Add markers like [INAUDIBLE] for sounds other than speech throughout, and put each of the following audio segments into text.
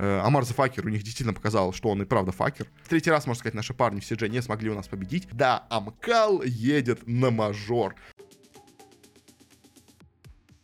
Э, Амар Факер у них действительно показал, что он и правда факер. Третий раз, можно сказать, наши парни в CG не смогли у нас победить. Да, Амкал едет на мажор.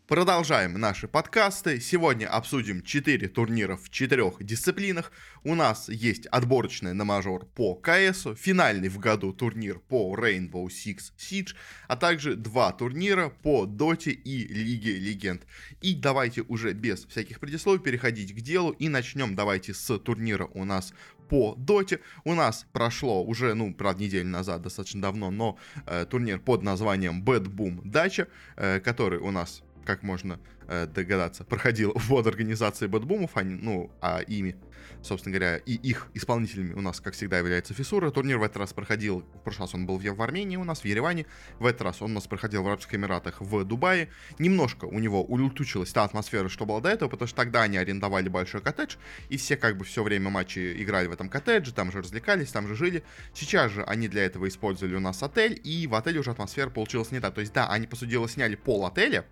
Продолжаем наши подкасты. Сегодня обсудим 4 турнира в 4 дисциплинах. У нас есть отборочный на мажор по КС, финальный в году турнир по Rainbow Six Siege, а также два турнира по Доте и Лиге Легенд. И давайте уже без всяких предисловий переходить к делу и начнем давайте с турнира у нас по доте. У нас прошло уже, ну, правда, неделю назад, достаточно давно, но э, турнир под названием BetBoom Дача, э, который у нас как можно э, догадаться, проходил [LAUGHS] под организацией Бэтбумов, они, ну, а ими, собственно говоря, и их исполнителями у нас, как всегда, является FISSURE. Турнир в этот раз проходил, в прошлый раз он был в, в Армении у нас, в Ереване, в этот раз он у нас проходил в Арабских Эмиратах, в Дубае. Немножко у него улетучилась та атмосфера, что была до этого, потому что тогда они арендовали большой коттедж, и все как бы все время матчи играли в этом коттедже, там же развлекались, там же жили. Сейчас же они для этого использовали у нас отель, и в отеле уже атмосфера получилась не та. То есть, да, они, по сути дела, сняли пол отеля,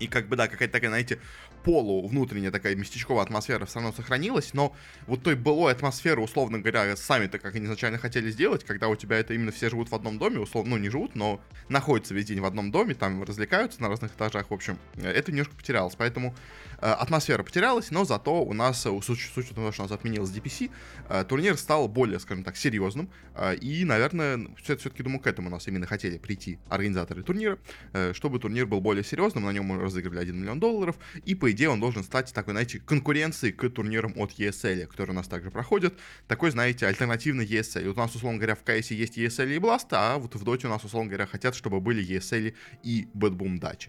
и как бы, да, какая-то такая, знаете, полу внутренняя такая местечковая атмосфера все равно сохранилась, но вот той былой атмосферы, условно говоря, сами-то как они изначально хотели сделать, когда у тебя это именно все живут в одном доме, условно, ну не живут, но находятся весь день в одном доме, там развлекаются на разных этажах, в общем, это немножко потерялось, поэтому атмосфера потерялась, но зато у нас, э, с, учетом того, что у нас отменилось DPC, э, турнир стал более, скажем так, серьезным, э, и, наверное, все-таки, думаю, к этому у нас именно хотели прийти организаторы турнира, э, чтобы турнир был более серьезным, на нем мы разыгрывали 1 миллион долларов, и, по идее, он должен стать такой, знаете, конкуренцией к турнирам от ESL, которые у нас также проходят. Такой, знаете, альтернативный ESL. Вот у нас, условно говоря, в CS есть ESL и Blast, а вот в Dota у нас, условно говоря, хотят, чтобы были ESL и Bad Boom Dutch.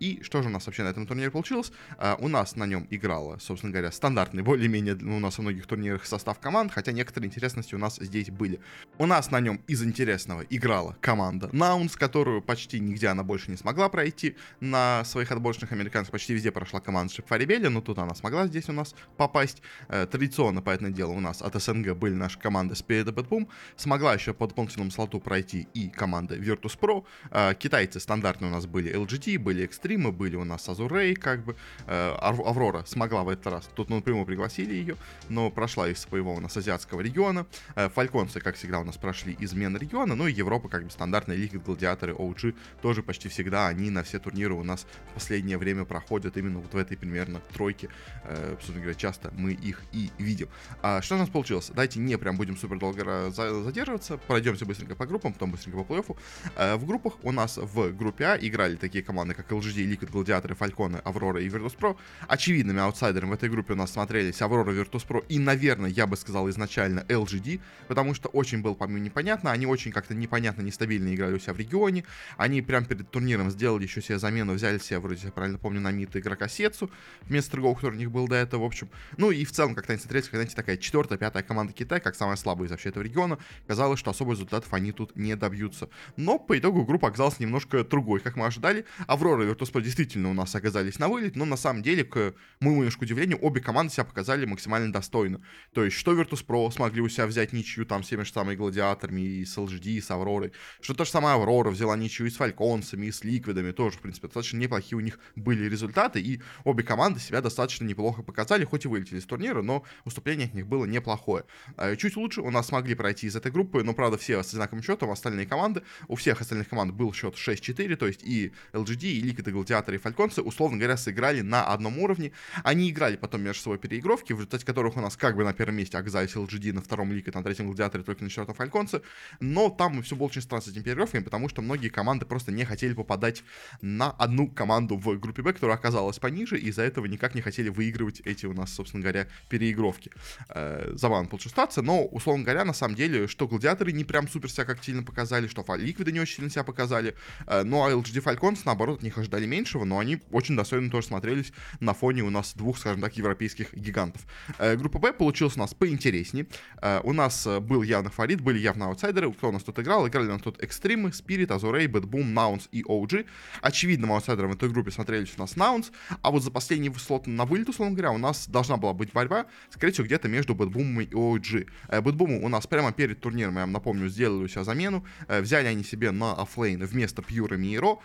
И что же у нас вообще на этом турнире получилось? А, у нас на нем играла, собственно говоря, стандартный, более-менее у нас во многих турнирах состав команд, хотя некоторые интересности у нас здесь были. У нас на нем из интересного играла команда Наунс, которую почти нигде она больше не смогла пройти на своих отборочных американцев. Почти везде прошла команда Шипфарибеля, но тут она смогла здесь у нас попасть. Э, традиционно, поэтому дело, у нас от СНГ были наши команды Spirit Bad Смогла еще по дополнительному слоту пройти и команда Virtus.pro. Э, китайцы стандартные у нас были LGT, были экстримы, были у нас Азурей, как бы. Э, Аврора смогла в этот раз. Тут напрямую пригласили ее, но прошла из своего у нас азиатского региона. Э, Фальконцы, как всегда, у нас прошли из мен региона. Ну и Европа, как бы стандартная лига, гладиаторы, OG, тоже почти всегда они на все турниры у нас в последнее время проходят именно вот в этой примерно тройке. Э, собственно говоря, часто мы их и видим. А что у нас получилось? Давайте не прям будем супер долго задерживаться. Пройдемся быстренько по группам, потом быстренько по плей-оффу. Э, в группах у нас в группе А играли такие команды, как LGD, Liquid, Гладиаторы, Фальконы, Аврора и Virtus.pro. Очевидными аутсайдерами в этой группе у нас смотрелись Аврора, Virtus.pro и, наверное, я бы сказал изначально LGD, потому что очень было, по-моему, непонятно. Они очень как-то непонятно, нестабильно играли у себя в регионе. Они прям перед турниром сделали еще себе замену, взяли себе, вроде я правильно помню, на МИТ игрока Сетсу, вместо другого, который у них был до этого, в общем. Ну и в целом, как-то они смотрелись, как, знаете, такая четвертая, пятая команда Китая, как самая слабая из вообще этого региона. Казалось, что особо результатов они тут не добьются. Но по итогу группа оказалась немножко другой, как мы ожидали. Аврора и Virtus.pro действительно у нас оказались на вылет, но на самом деле, к моему немножко удивлению, обе команды себя показали максимально достойно. То есть, что Virtus.pro смогли у себя взять ничью там с теми же самыми гладиаторами, и с LGD, и с Авророй, что то же самое Аврора взяла ничью и с Фальконцами, и с Ликвидами, тоже, в принципе, достаточно неплохие у них были результаты, и обе команды себя достаточно неплохо показали, хоть и вылетели из турнира, но выступление от них было неплохое. А, чуть лучше у нас смогли пройти из этой группы, но, правда, все с одинаковым счетом, остальные команды, у всех остальных команд был счет 6-4, то есть и LGD, и и Гладиаторы, и Фальконцы, условно говоря, сыграли на одном уровне. Они играли потом между собой переигровки, в результате которых у нас как бы на первом месте оказались LGD, на втором Liquid, на третьем Гладиаторе, только на четвертом Фальконце, но там все было очень странно с этими переигровками, потому что многие команды просто не хотели попадать на одну команду в группе Б, которая оказалась пониже, и из-за этого никак не хотели выигрывать эти у нас, собственно говоря, переигровки. Э, забавно получилась ситуация, но, условно говоря, на самом деле, что Гладиаторы не прям супер себя как сильно показали, что Ликвиды не очень сильно себя показали, э, а LGD Falcons, наоборот, от них ожидали меньшего, но они очень достойно тоже смотрелись на фоне у нас двух, скажем так, европейских гигантов. Э, группа Б получилась у нас поинтереснее. Э, у нас э, был явно фаворит, были явно аутсайдеры. Кто у нас тут играл? Играли у нас тут Экстримы, Spirit, Azurey, Bad Boom, Nouns и OG. Очевидным аутсайдером в этой группе смотрелись у нас Nouns, а вот за последний слот на вылет, условно говоря, у нас должна была быть борьба, скорее всего, где-то между Bad Boom и OG. Bad Boom у нас прямо перед турниром, я вам напомню, сделали у себя замену. Взяли они себе на оффлейн вместо Пьюра Миро,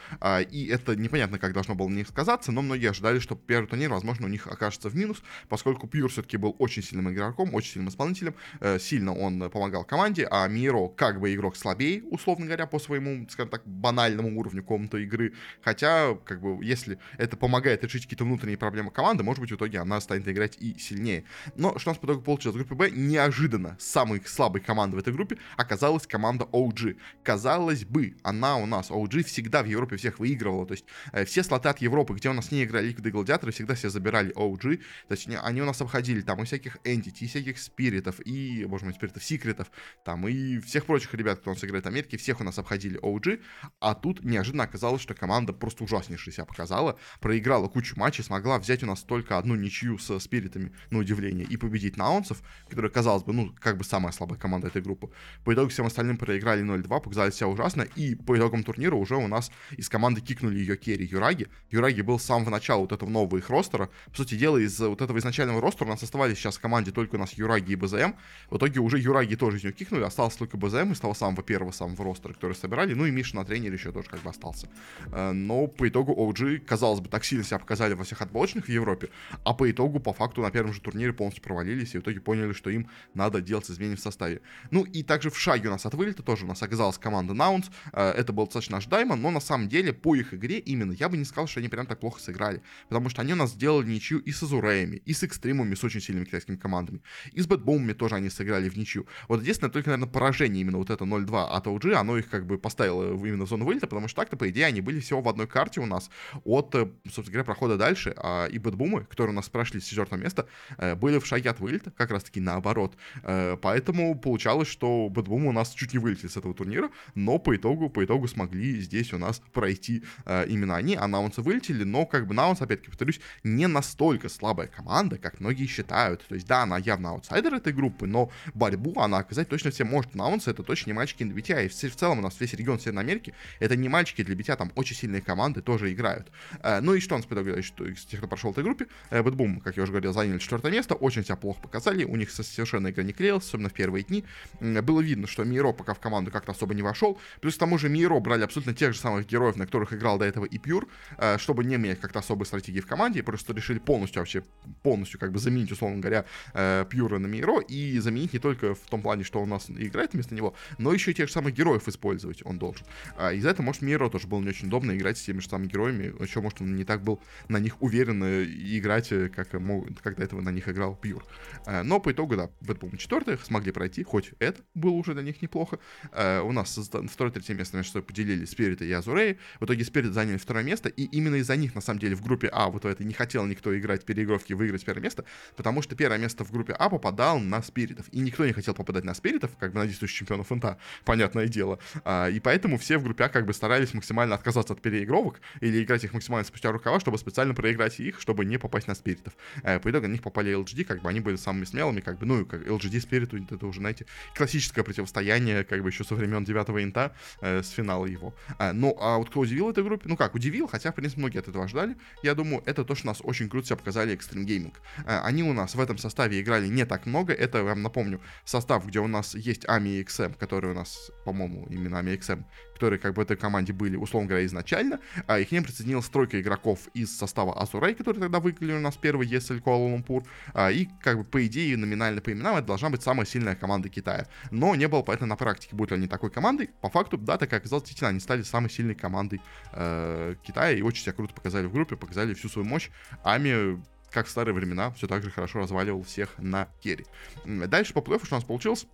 и это непонятно, как должно было не сказаться, но многие ожидали, что первый турнир, возможно, у них окажется в минус, поскольку Пьюр все-таки был очень сильным игроком, очень сильным исполнителем, э, сильно он помогал команде, а Миро как бы игрок слабее, условно говоря, по своему, скажем так, банальному уровню комнаты игры, хотя, как бы, если это помогает решить какие-то внутренние проблемы команды, может быть, в итоге она станет играть и сильнее. Но что у нас по итогу получилось? В группе Б неожиданно самой слабой командой в этой группе оказалась команда OG. Казалось бы, она у нас, OG, всегда в Европе всех выигрывала, то есть э, все слоты от Европы, где у нас не играли Ликвиды Гладиаторы, всегда все забирали OG, то есть они у нас обходили там и всяких Entity, и всяких Спиритов, и, может быть, Спиритов Секретов, там, и всех прочих ребят, кто у нас играет в Америке, всех у нас обходили OG, а тут неожиданно оказалось, что команда просто ужаснейшая себя показала, проиграла кучу матчей, смогла взять у нас только одну ничью с Спиритами, на удивление, и победить Наунсов, которые, казалось бы, ну, как бы самая слабая команда этой группы. По итогу всем остальным проиграли 0-2, показали себя ужасно, и по итогам турнира уже у нас из команды кикнули ее керри Юраги. Юраги был с самого начала вот этого нового их ростера. По сути дела, из вот этого изначального ростера у нас оставались сейчас в команде только у нас Юраги и БЗМ. В итоге уже Юраги тоже из нее кикнули, осталось только БЗМ из того самого первого самого ростера, который собирали. Ну и Миша на тренере еще тоже как бы остался. Э, но по итогу OG, казалось бы, так сильно себя показали во всех отборочных в Европе, а по итогу, по факту, на первом же турнире полностью провалились, и в итоге поняли, что им надо делать изменения в составе. Ну и также в шаге у нас от вылета тоже у нас оказалась команда Наунс. Э, это был достаточно ожидаемо, но на самом деле по их игре именно я бы не сказал, что они прям так плохо сыграли. Потому что они у нас сделали ничью и с Азуреями, и с Экстримами, с очень сильными китайскими командами. И с Бэтбомами тоже они сыграли в ничью. Вот единственное, только, наверное, поражение именно вот это 0-2 от OG, оно их как бы поставило именно в зону вылета, потому что так-то, по идее, они были всего в одной карте у нас от, э, собственно говоря, прохода дальше. А и Бэтбумы, которые у нас прошли с четвертого места, э, были в шаге от вылета, как раз-таки наоборот. Поэтому получалось, что Бэтбумы у нас чуть не вылетели с этого турнира, но по итогу, по итогу смогли здесь у нас пройти э, именно они, а Наунсы вылетели, но как бы Nouns, опять-таки повторюсь, не настолько слабая команда, как многие считают. То есть да, она явно аутсайдер этой группы, но борьбу она оказать точно все может. Наунсы это точно не мальчики для битья, и в, целом у нас весь регион Северной Америки это не мальчики для битья, там очень сильные команды тоже играют. Э, ну и что по итогу, что из тех, кто прошел в этой группе, э, BetBoom, как я уже говорил, заняли четвертое место, очень себя плохо показали, у них совершенно игра не клеилась, особенно в первые дни. Было видно, что Миро пока в команду как-то особо не вошел, плюс к тому же Миро брали абсолютно тех же самых героев, на которых играл до этого и Пьюр, э, чтобы не менять как-то особой стратегии в команде, просто решили полностью вообще, полностью как бы заменить, условно говоря, э, Пьюра на Миро и заменить не только в том плане, что у нас играет вместо него, но еще и тех же самых героев использовать он должен. А из-за этого, может, Миро тоже было не очень удобно играть с теми же самыми героями, еще, может, он не так был на них уверен играть, как, как до этого на них играл Пьюр. Э, но по итогу, да, BetBoom четвертых смогли пройти, хоть это было уже для них неплохо. У нас второе-третье место между собой поделили Спирита и Азурей. В итоге Спирит заняли второе место, и именно из-за них, на самом деле, в группе А вот это не хотел никто играть переигровки выиграть первое место, потому что первое место в группе А попадал на Спиритов, и никто не хотел попадать на Спиритов, как бы на действующих чемпионов НТА, понятное дело. А, и поэтому все в группе А как бы старались максимально отказаться от переигровок или играть их максимально спустя рукава, чтобы специально проиграть их, чтобы не попасть на Спиритов. А, по итогу на них попали LGD, как бы они были самыми смелыми, как бы, ну, как LGD Спириту, это уже, знаете, классическое противостояние, как бы еще со времен девятого инта э, с финала его. А, ну, а вот кто удивил этой группе? Ну как, удивил, хотя, в принципе, многие от этого ждали. Я думаю, это то, что нас очень круто себя показали Extreme Gaming. А, они у нас в этом составе играли не так много. Это, я вам напомню, состав, где у нас есть Ами и XM, которые у нас, по-моему, именно Ами и XM, которые как бы в этой команде были, условно говоря, изначально, а, и к ним присоединилась тройка игроков из состава Азурей, которые тогда выиграли у нас первый ESL Куала-Лумпур, а, и как бы по идее номинально по именам это должна быть самая сильная команда Китая. Но не было понятно на практике, будут ли они такой командой. По факту, да, так как оказалось, действительно, они стали самой сильной командой э, Китая и очень себя круто показали в группе, показали всю свою мощь. Ами как в старые времена, все так же хорошо разваливал всех на керри. Дальше по что у нас получилось?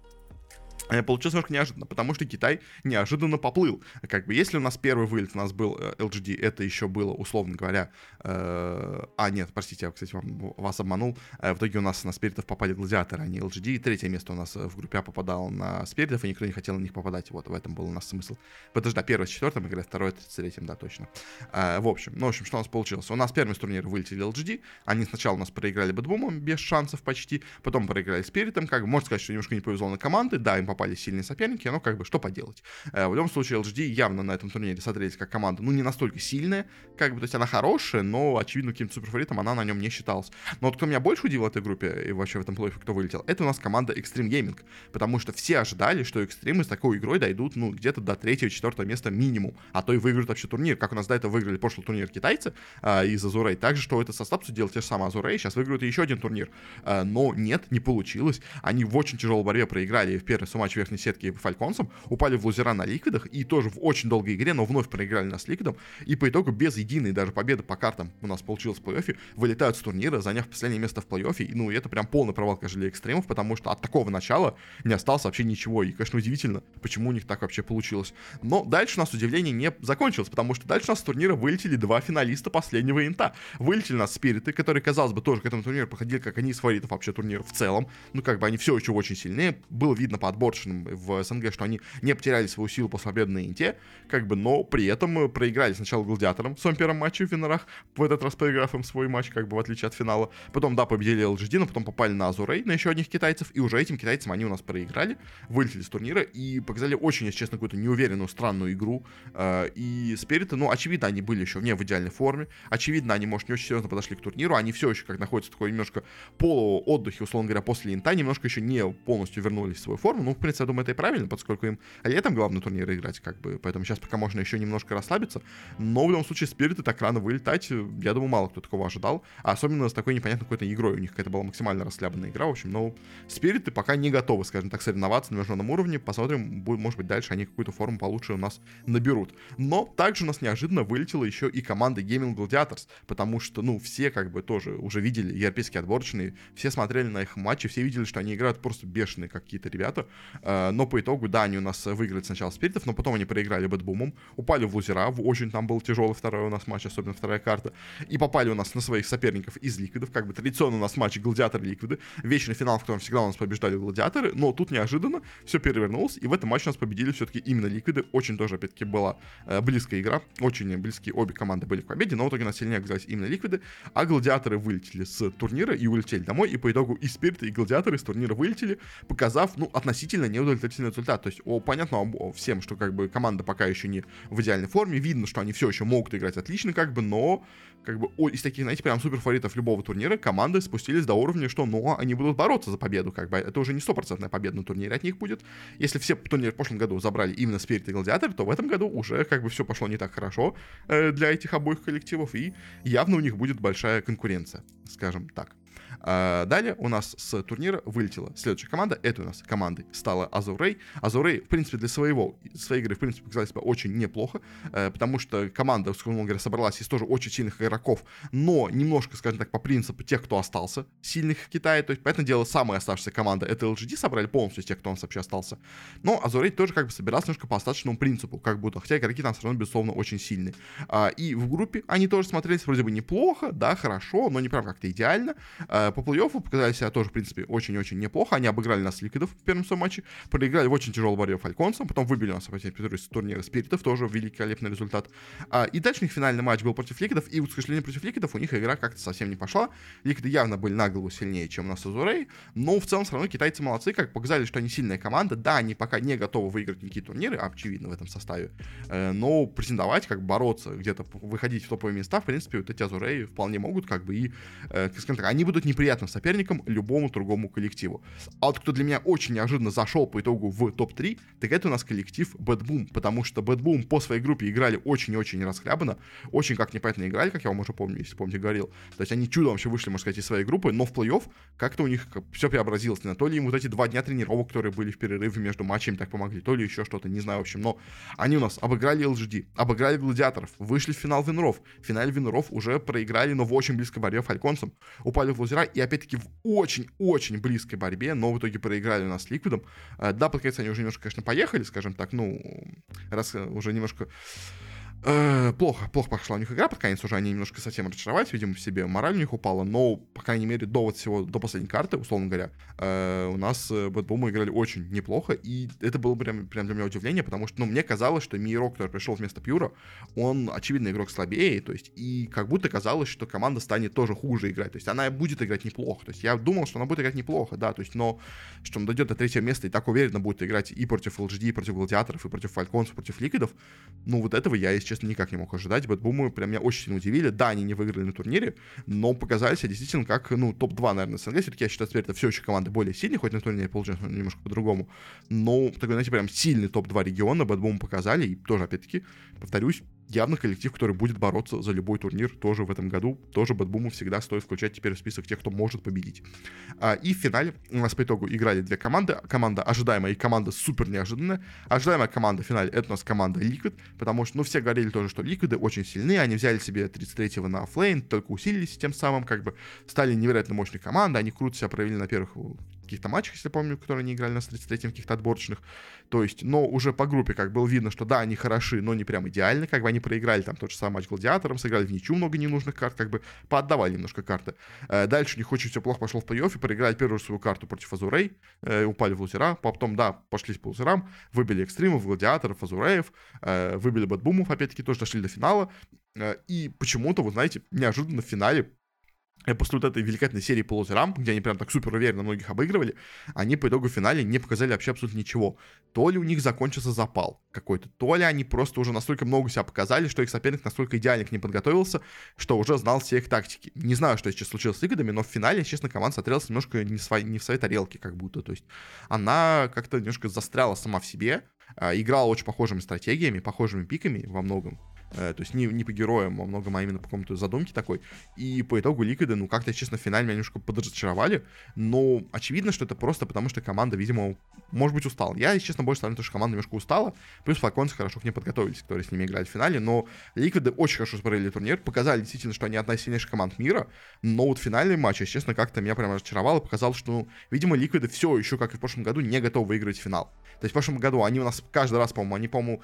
Э, получилось немножко неожиданно, потому что Китай неожиданно поплыл. Как бы, если у нас первый вылет у нас был LGD, э, это еще было, условно говоря, э, а, нет, простите, я, кстати, вам, вас обманул. Э, в итоге у нас на спиритов попали гладиаторы, а не LGD. И третье место у нас в группе А попадало на спиритов, и никто не хотел на них попадать. Вот в этом был у нас смысл. Подожди, да, первое с четвертым играть, второе с третьим, да, точно. Э, в общем, ну, в общем, что у нас получилось? У нас первый с турнира вылетели LGD, они сначала у нас проиграли Бэтбумом без шансов почти, потом проиграли Спиритом, как бы, можно сказать, что немножко не повезло на команды, да, им попали сильные соперники, но как бы что поделать. Э, в любом случае, LGD явно на этом турнире смотрелись как команда, ну, не настолько сильная, как бы, то есть она хорошая, но, очевидно, каким-то суперфаворитом она на нем не считалась. Но вот кто меня больше удивил в этой группе и вообще в этом плей кто вылетел, это у нас команда Extreme Gaming, потому что все ожидали, что Extreme с такой игрой дойдут, ну, где-то до третьего-четвертого места минимум, а то и выиграют вообще турнир, как у нас до этого выиграли прошлый турнир китайцы а, из Азурей, также, что это со Стапсу делал те же самые Азурей, сейчас выиграют еще один турнир, а, но нет, не получилось, они в очень тяжелой борьбе проиграли в первый матч верхней сетки Фальконсом, упали в лузера на ликвидах и тоже в очень долгой игре, но вновь проиграли нас ликвидом, и по итогу без единой даже победы по картам у нас получилось в плей-оффе, вылетают с турнира, заняв последнее место в плей-оффе, ну, и это прям полный провал, конечно, для экстремов, потому что от такого начала не осталось вообще ничего, и, конечно, удивительно, почему у них так вообще получилось. Но дальше у нас удивление не закончилось, потому что дальше у нас с турнира вылетели два финалиста последнего инта. Вылетели у нас спириты, которые, казалось бы, тоже к этому турниру проходили, как они из фаворитов вообще турнира в целом. Ну, как бы они все еще очень сильные. Было видно по отборочным в СНГ, что они не потеряли свою силу после победы на инте, как бы, но при этом проиграли сначала гладиаторам в своем первом матче в Винорах, в этот раз проиграв им свой матч, как бы, в отличие от финала. Потом, да, победили LGD, но потом попали на Азурей, на еще одних китайцев, и уже этим китайцам они у нас проиграли, вылетели с турнира и показали очень, если честно, какую-то неуверенную, странную игру. Э, и Спириты, ну, очевидно, они были еще не в идеальной форме. Очевидно, они, может, не очень серьезно подошли к турниру. Они все еще как находятся в такой немножко полуотдыхе, условно говоря, после инта. Немножко еще не полностью вернулись в свою форму. Ну, принципе, я думаю, это и правильно, поскольку им летом главный турнир играть, как бы. Поэтому сейчас пока можно еще немножко расслабиться. Но в любом случае, Спириты так рано вылетать, я думаю, мало кто такого ожидал. А особенно с такой непонятной какой-то игрой. У них какая-то была максимально расслабленная игра. В общем, но Спириты пока не готовы, скажем так, соревноваться на международном уровне. Посмотрим, может быть, дальше они какую-то форму получше у нас наберут. Но также у нас неожиданно вылетела еще и команда Gaming Gladiators, потому что, ну, все как бы тоже уже видели европейские отборочные, все смотрели на их матчи, все видели, что они играют просто бешеные какие-то ребята. Э, но по итогу, да, они у нас выиграли сначала Спиритов, но потом они проиграли Бэтбумом, упали в лузера, очень там был тяжелый второй у нас матч, особенно вторая карта, и попали у нас на своих соперников из Ликвидов, как бы традиционно у нас матч Гладиаторы-Ликвиды, вечный финал, в котором всегда у нас побеждали Гладиаторы, но тут неожиданно все перевернулось, и в этом матче у нас победили все-таки именно Ликвиды, очень тоже, опять-таки, была э, близкая игра, очень близкие обе команды были к победе, но в итоге нас сильнее оказались именно Ликвиды, а Гладиаторы вылетели с турнира и улетели домой, и по итогу и Спирит, и Гладиаторы с турнира вылетели, показав, ну, относительно неудовлетворительный результат, то есть, о, понятно всем, что, как бы, команда пока еще не в идеальной форме, видно, что они все еще могут играть отлично, как бы, но как бы о, из таких, знаете, прям супер фаворитов любого турнира команды спустились до уровня, что, ну, они будут бороться за победу, как бы, это уже не стопроцентная победа на турнире от них будет. Если все турниры в прошлом году забрали именно Спирит и Гладиатор, то в этом году уже, как бы, все пошло не так хорошо э, для этих обоих коллективов, и явно у них будет большая конкуренция, скажем так. А, далее у нас с турнира вылетела следующая команда. Это у нас командой стала Азурей. Азурей, в принципе, для своего, своей игры, в принципе, показали себя очень неплохо, э, потому что команда, условно говоря, собралась из тоже очень сильных игроков, но немножко, скажем так, по принципу тех, кто остался сильных в Китае. То есть, поэтому дело, самая оставшаяся команда это LGD, собрали полностью из тех, кто у нас вообще остался. Но Азурей тоже как бы собирался немножко по остаточному принципу, как будто, хотя игроки там все равно, безусловно, очень сильные. А, и в группе они тоже смотрелись вроде бы неплохо, да, хорошо, но не прям как-то идеально. По плей-оффу показали себя тоже, в принципе, очень-очень неплохо. Они обыграли нас ликвидов в первом своем матче, проиграли в очень тяжелой борьбе Фальконсом, потом выбили нас, из турнира Спиритов, тоже великолепный результат. А, и дальше у них финальный матч был против ликвидов, и, вот, к сожалению, против ликвидов у них игра как-то совсем не пошла. Ликвиды явно были на голову сильнее, чем у нас Азурей, но в целом все равно китайцы молодцы, как показали, что они сильная команда. Да, они пока не готовы выиграть никакие турниры, очевидно, в этом составе, э, но претендовать, как бороться, где-то выходить в топовые места, в принципе, вот эти Азурей вполне могут, как бы, и, э, скажем так, они будут неприятным соперником любому другому коллективу. А вот кто для меня очень неожиданно зашел по итогу в топ-3, так это у нас коллектив Bad Boom, потому что Bad Boom по своей группе играли очень-очень расхлябанно, очень как непонятно играли, как я вам уже помню, если помните, говорил. То есть они чудом вообще вышли, можно сказать, из своей группы, но в плей-офф как-то у них все преобразилось. На то ли им вот эти два дня тренировок, которые были в перерыве между матчами, так помогли, то ли еще что-то, не знаю, в общем. Но они у нас обыграли LGD, обыграли Гладиаторов, вышли в финал Винров. В финале Винров уже проиграли, но в очень близкой борьбе Фальконсом. Упали в лузера и опять-таки в очень-очень близкой борьбе, но в итоге проиграли у нас с Ликвидом. Да, под конец они уже немножко, конечно, поехали, скажем так, ну, раз уже немножко Э, плохо, плохо пошла у них игра, под конец уже они немножко совсем разочаровались, видимо, в себе мораль у них упала, но, по крайней мере, до вот всего, до последней карты, условно говоря, э, у нас Бэтбумы играли очень неплохо, и это было прям, прям для меня удивление, потому что, ну, мне казалось, что Миро, который пришел вместо Пьюра, он, очевидно, игрок слабее, то есть, и как будто казалось, что команда станет тоже хуже играть, то есть, она будет играть неплохо, то есть, я думал, что она будет играть неплохо, да, то есть, но, что он дойдет до третьего места и так уверенно будет играть и против LGD, и против Гладиаторов, и против Фальконсов, против Ликвидов, ну, вот этого я, если честно, никак не мог ожидать. Бэтбумы прям меня очень сильно удивили. Да, они не выиграли на турнире, но показали себя действительно как, ну, топ-2, наверное, СНГ. Все-таки я считаю, теперь это все еще команды более сильные, хоть на турнире получилось немножко по-другому. Но, такой, знаете, прям сильный топ-2 региона Бэтбумы показали. И тоже, опять-таки, повторюсь, явно коллектив, который будет бороться за любой турнир тоже в этом году. Тоже Бэтбуму всегда стоит включать теперь в список тех, кто может победить. А, и в финале у нас по итогу играли две команды. Команда ожидаемая и команда супер неожиданная. Ожидаемая команда в финале это у нас команда Liquid, потому что, ну, все говорили тоже, что Liquid очень сильны, они взяли себе 33-го на оффлейн, только усилились тем самым, как бы стали невероятно мощной командой, они круто себя проявили на первых каких-то матчах, если помню, которые они играли на 33-м, каких-то отборочных. То есть, но уже по группе как было видно, что да, они хороши, но не прям идеально, как бы они проиграли там тот же самый матч гладиатором, сыграли в ничью много ненужных карт, как бы поотдавали немножко карты. Э, дальше у них очень все плохо пошло в плей-оффе, проиграли первую свою карту против Азурей, э, упали в лузера, потом, да, пошли по лузерам, выбили экстримов, гладиаторов, Азуреев, э, выбили бэтбумов, опять-таки тоже дошли до финала, и почему-то, вы знаете, неожиданно в финале после вот этой великолепной серии по лузерам, где они прям так супер уверенно многих обыгрывали, они по итогу в финале не показали вообще абсолютно ничего. То ли у них закончился запал какой-то, то ли они просто уже настолько много себя показали, что их соперник настолько идеально к ним подготовился, что уже знал все их тактики. Не знаю, что сейчас случилось с играми, но в финале, честно, команда смотрелась немножко не, своей, не в своей тарелке как будто. То есть она как-то немножко застряла сама в себе, а, играла очень похожими стратегиями, похожими пиками во многом. Э, то есть не, не по героям, а много, а именно по какому-то задумке такой. И по итогу Ликвиды, ну, как-то, честно, в финале меня немножко подразочаровали. Но очевидно, что это просто потому, что команда, видимо, может быть, устала. Я, если честно, больше ставлю то, что команда немножко устала. Плюс флаконцы хорошо к ней подготовились, которые с ними играли в финале. Но Ликвиды очень хорошо смотрели турнир, показали действительно, что они одна из сильнейших команд мира. Но вот финальный матч, если честно, как-то меня прям разочаровало. Показал, что, ну, видимо, Ликвиды все еще, как и в прошлом году, не готовы выиграть финал. То есть в прошлом году они у нас каждый раз, по-моему, они, по-моему,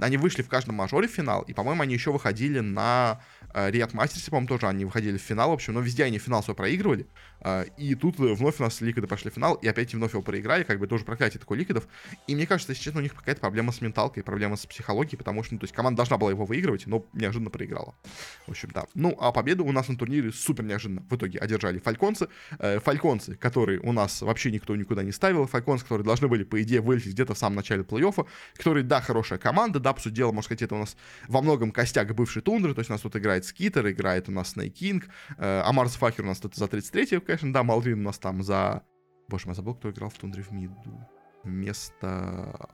они вышли в каждом мажоре в финал, и, по-моему, они еще выходили на э, Риат Мастерсе, по-моему, тоже они выходили в финал, в общем, но везде они финал свой проигрывали, э, и тут вновь у нас Ликвиды пошли в финал, и опять вновь его проиграли, как бы тоже проклятие такой Ликвидов, и мне кажется, если честно, у них какая-то проблема с менталкой, проблема с психологией, потому что, ну, то есть команда должна была его выигрывать, но неожиданно проиграла. В общем, да. Ну, а победу у нас на турнире супер неожиданно в итоге одержали фальконцы, э, фальконцы, которые у нас вообще никто никуда не ставил, фальконцы, которые должны были, по идее, вылететь где-то в самом начале плей-оффа, которые, да, хорошая команда, да, по сути дела, можно сказать, это у нас во многом костяк бывшей тундры, то есть у нас тут играет Скитер, играет у нас Снейк Кинг, э, Амарс Факер у нас тут за 33 конечно, да, Малвин у нас там за... Боже мой, забыл, кто играл в тундре в миду. Вместо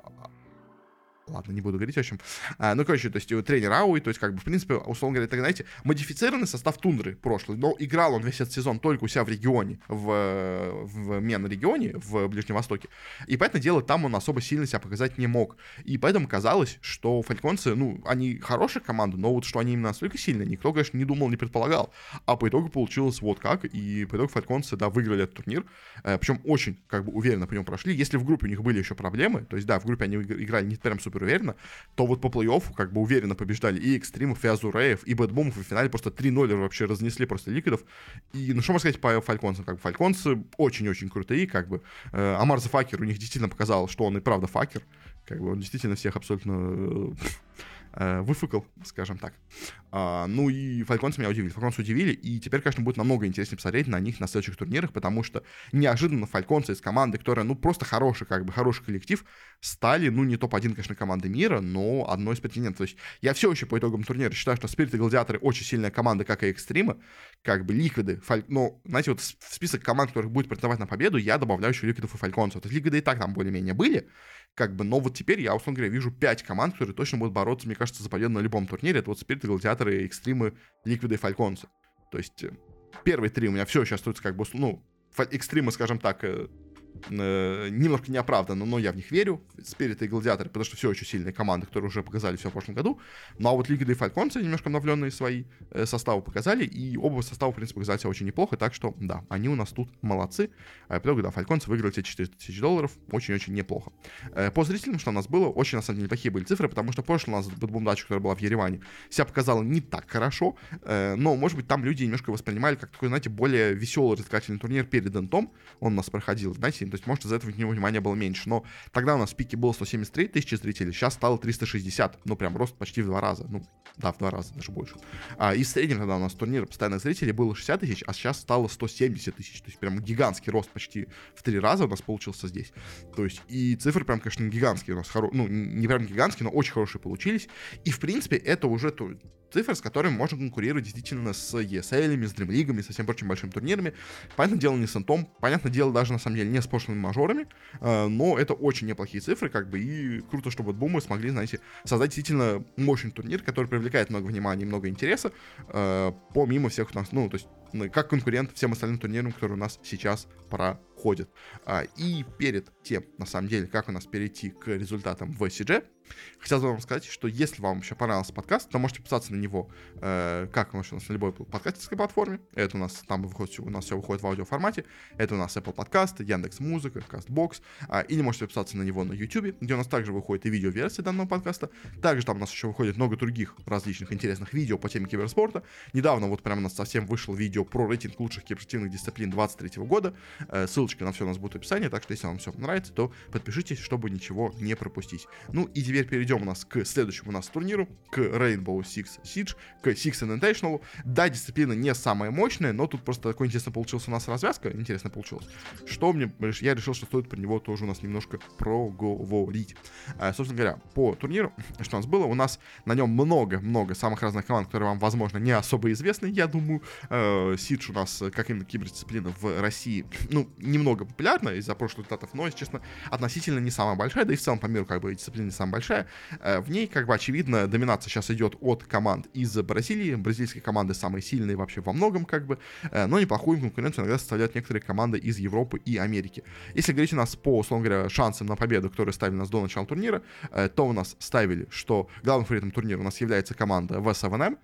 Ладно, не буду говорить, в общем. А, ну, короче, то есть тренер Ауи, то есть, как бы, в принципе, условно говоря, так, знаете, модифицированный состав Тундры прошлый, но играл он весь этот сезон только у себя в регионе, в, в Мен-регионе, в Ближнем Востоке. И, поэтому дело, там он особо сильно себя показать не мог. И поэтому казалось, что фальконцы, ну, они хорошая команда, но вот что они именно настолько сильные, никто, конечно, не думал, не предполагал. А по итогу получилось вот как, и по итогу фальконцы, да, выиграли этот турнир, э, причем очень, как бы, уверенно по нему прошли. Если в группе у них были еще проблемы, то есть, да, в группе они играли не прям супер уверенно, то вот по плей-оффу как бы уверенно побеждали и Экстримов, и Азуреев, и Бэтбумов, и в финале просто 3-0 вообще разнесли просто Ликвидов. И, ну, что можно сказать по Фальконсам? Как бы Фальконсы очень-очень крутые, как бы. Э, Амар Факер у них действительно показал, что он и правда факер. Как бы он действительно всех абсолютно э, выфукал, скажем так. А, ну и фальконцы меня удивили. Фальконцы удивили, и теперь, конечно, будет намного интереснее посмотреть на них на следующих турнирах, потому что неожиданно фальконцы из команды, которая, ну, просто хороший, как бы, хороший коллектив, стали, ну, не топ-1, конечно, команды мира, но одной из претендентов. То есть я все еще по итогам турнира считаю, что Спирит и Гладиаторы очень сильная команда, как и Экстримы, как бы Ликвиды, Фаль... но, знаете, вот в список команд, которых будет претендовать на победу, я добавляю еще Ликвидов и Фальконцев. То есть Ликвиды и так там более-менее были, как бы, но вот теперь я, условно говоря, вижу 5 команд, которые точно будут бороться, мне кажется, за победу на любом турнире. Это вот Спирит, Гладиаторы, Экстримы, Ликвиды и Фальконцы. То есть э, первые три у меня все сейчас остаются как бы, ну, Экстримы, скажем так, э, э, немножко неоправданно, но я в них верю, Спирит и Гладиаторы, потому что все очень сильные команды, которые уже показали все в прошлом году, ну а вот Лига и Фальконцы немножко обновленные свои э, составы показали, и оба состава, в принципе, показали себя очень неплохо, так что, да, они у нас тут молодцы, а в итоге, да, Фальконцы выиграли те 400 тысяч долларов, очень-очень неплохо. Э, по зрителям, что у нас было, очень, на самом деле, неплохие были цифры, потому что прошлый у нас Бэтбумдача, которая была в Ереване, себя показала не так хорошо, э, но, может быть, там люди немножко воспринимали как такой, знаете, более веселый развлекательный турнир перед Энтом, он у нас проходил, знаете, то есть, может, из-за этого него внимания было меньше, но тогда у нас в пике было 173 тысячи зрителей, сейчас стало 360, ну, прям рост почти в два раза, ну, да, в два раза, даже больше. А, и в среднем тогда у нас турнир постоянных зрителей было 60 тысяч, а сейчас стало 170 тысяч, то есть прям гигантский рост почти в три раза у нас получился здесь. То есть и цифры прям, конечно, гигантские у нас, хоро... ну, не прям гигантские, но очень хорошие получились. И, в принципе, это уже то, цифр, с которыми можно конкурировать действительно с ESL, с Dream League, со всем прочим большими турнирами. Понятное дело, не с Антом, понятное дело, даже на самом деле не с прошлыми мажорами, э, но это очень неплохие цифры, как бы, и круто, чтобы Бумы смогли, знаете, создать действительно мощный турнир, который привлекает много внимания и много интереса, э, помимо всех у нас, ну, то есть как конкурент всем остальным турнирам, которые у нас сейчас проходят. А, и перед тем, на самом деле, как у нас перейти к результатам в CG, Хотел бы вам сказать, что если вам еще понравился подкаст, то можете подписаться на него, э, как у нас на любой подкастерской платформе. Это у нас там выходит, у нас все выходит в аудиоформате. Это у нас Apple Podcast, Яндекс Музыка, Castbox. Э, или можете подписаться на него на YouTube, где у нас также выходит и видеоверсия данного подкаста. Также там у нас еще выходит много других различных интересных видео по теме киберспорта. Недавно вот прямо у нас совсем вышло видео про рейтинг лучших киберспортивных дисциплин 23 года. Э, ссылочка на все у нас будет в описании, так что если вам все нравится, то подпишитесь, чтобы ничего не пропустить. Ну и теперь перейдем у нас к следующему у нас турниру, к Rainbow Six Siege, к Six Invitational. Да, дисциплина не самая мощная, но тут просто такой интересно получился у нас развязка, интересно получилось, что мне, я решил, что стоит про него тоже у нас немножко проговорить. А, собственно говоря, по турниру, [LAUGHS] что у нас было, у нас на нем много-много самых разных команд, которые вам, возможно, не особо известны, я думаю. Сидж у нас, как именно кибердисциплина в России, ну, немного популярна из-за прошлых результатов, но, если честно, относительно не самая большая, да и в целом по миру, как бы, дисциплина не самая большая. Э, в ней, как бы, очевидно, доминация сейчас идет от команд из Бразилии. Бразильские команды самые сильные вообще во многом, как бы, э, но неплохую конкуренцию иногда составляют некоторые команды из Европы и Америки. Если говорить у нас по, условно говоря, шансам на победу, которые ставили нас до начала турнира, э, то у нас ставили, что главным фаворитом турнира у нас является команда V7M,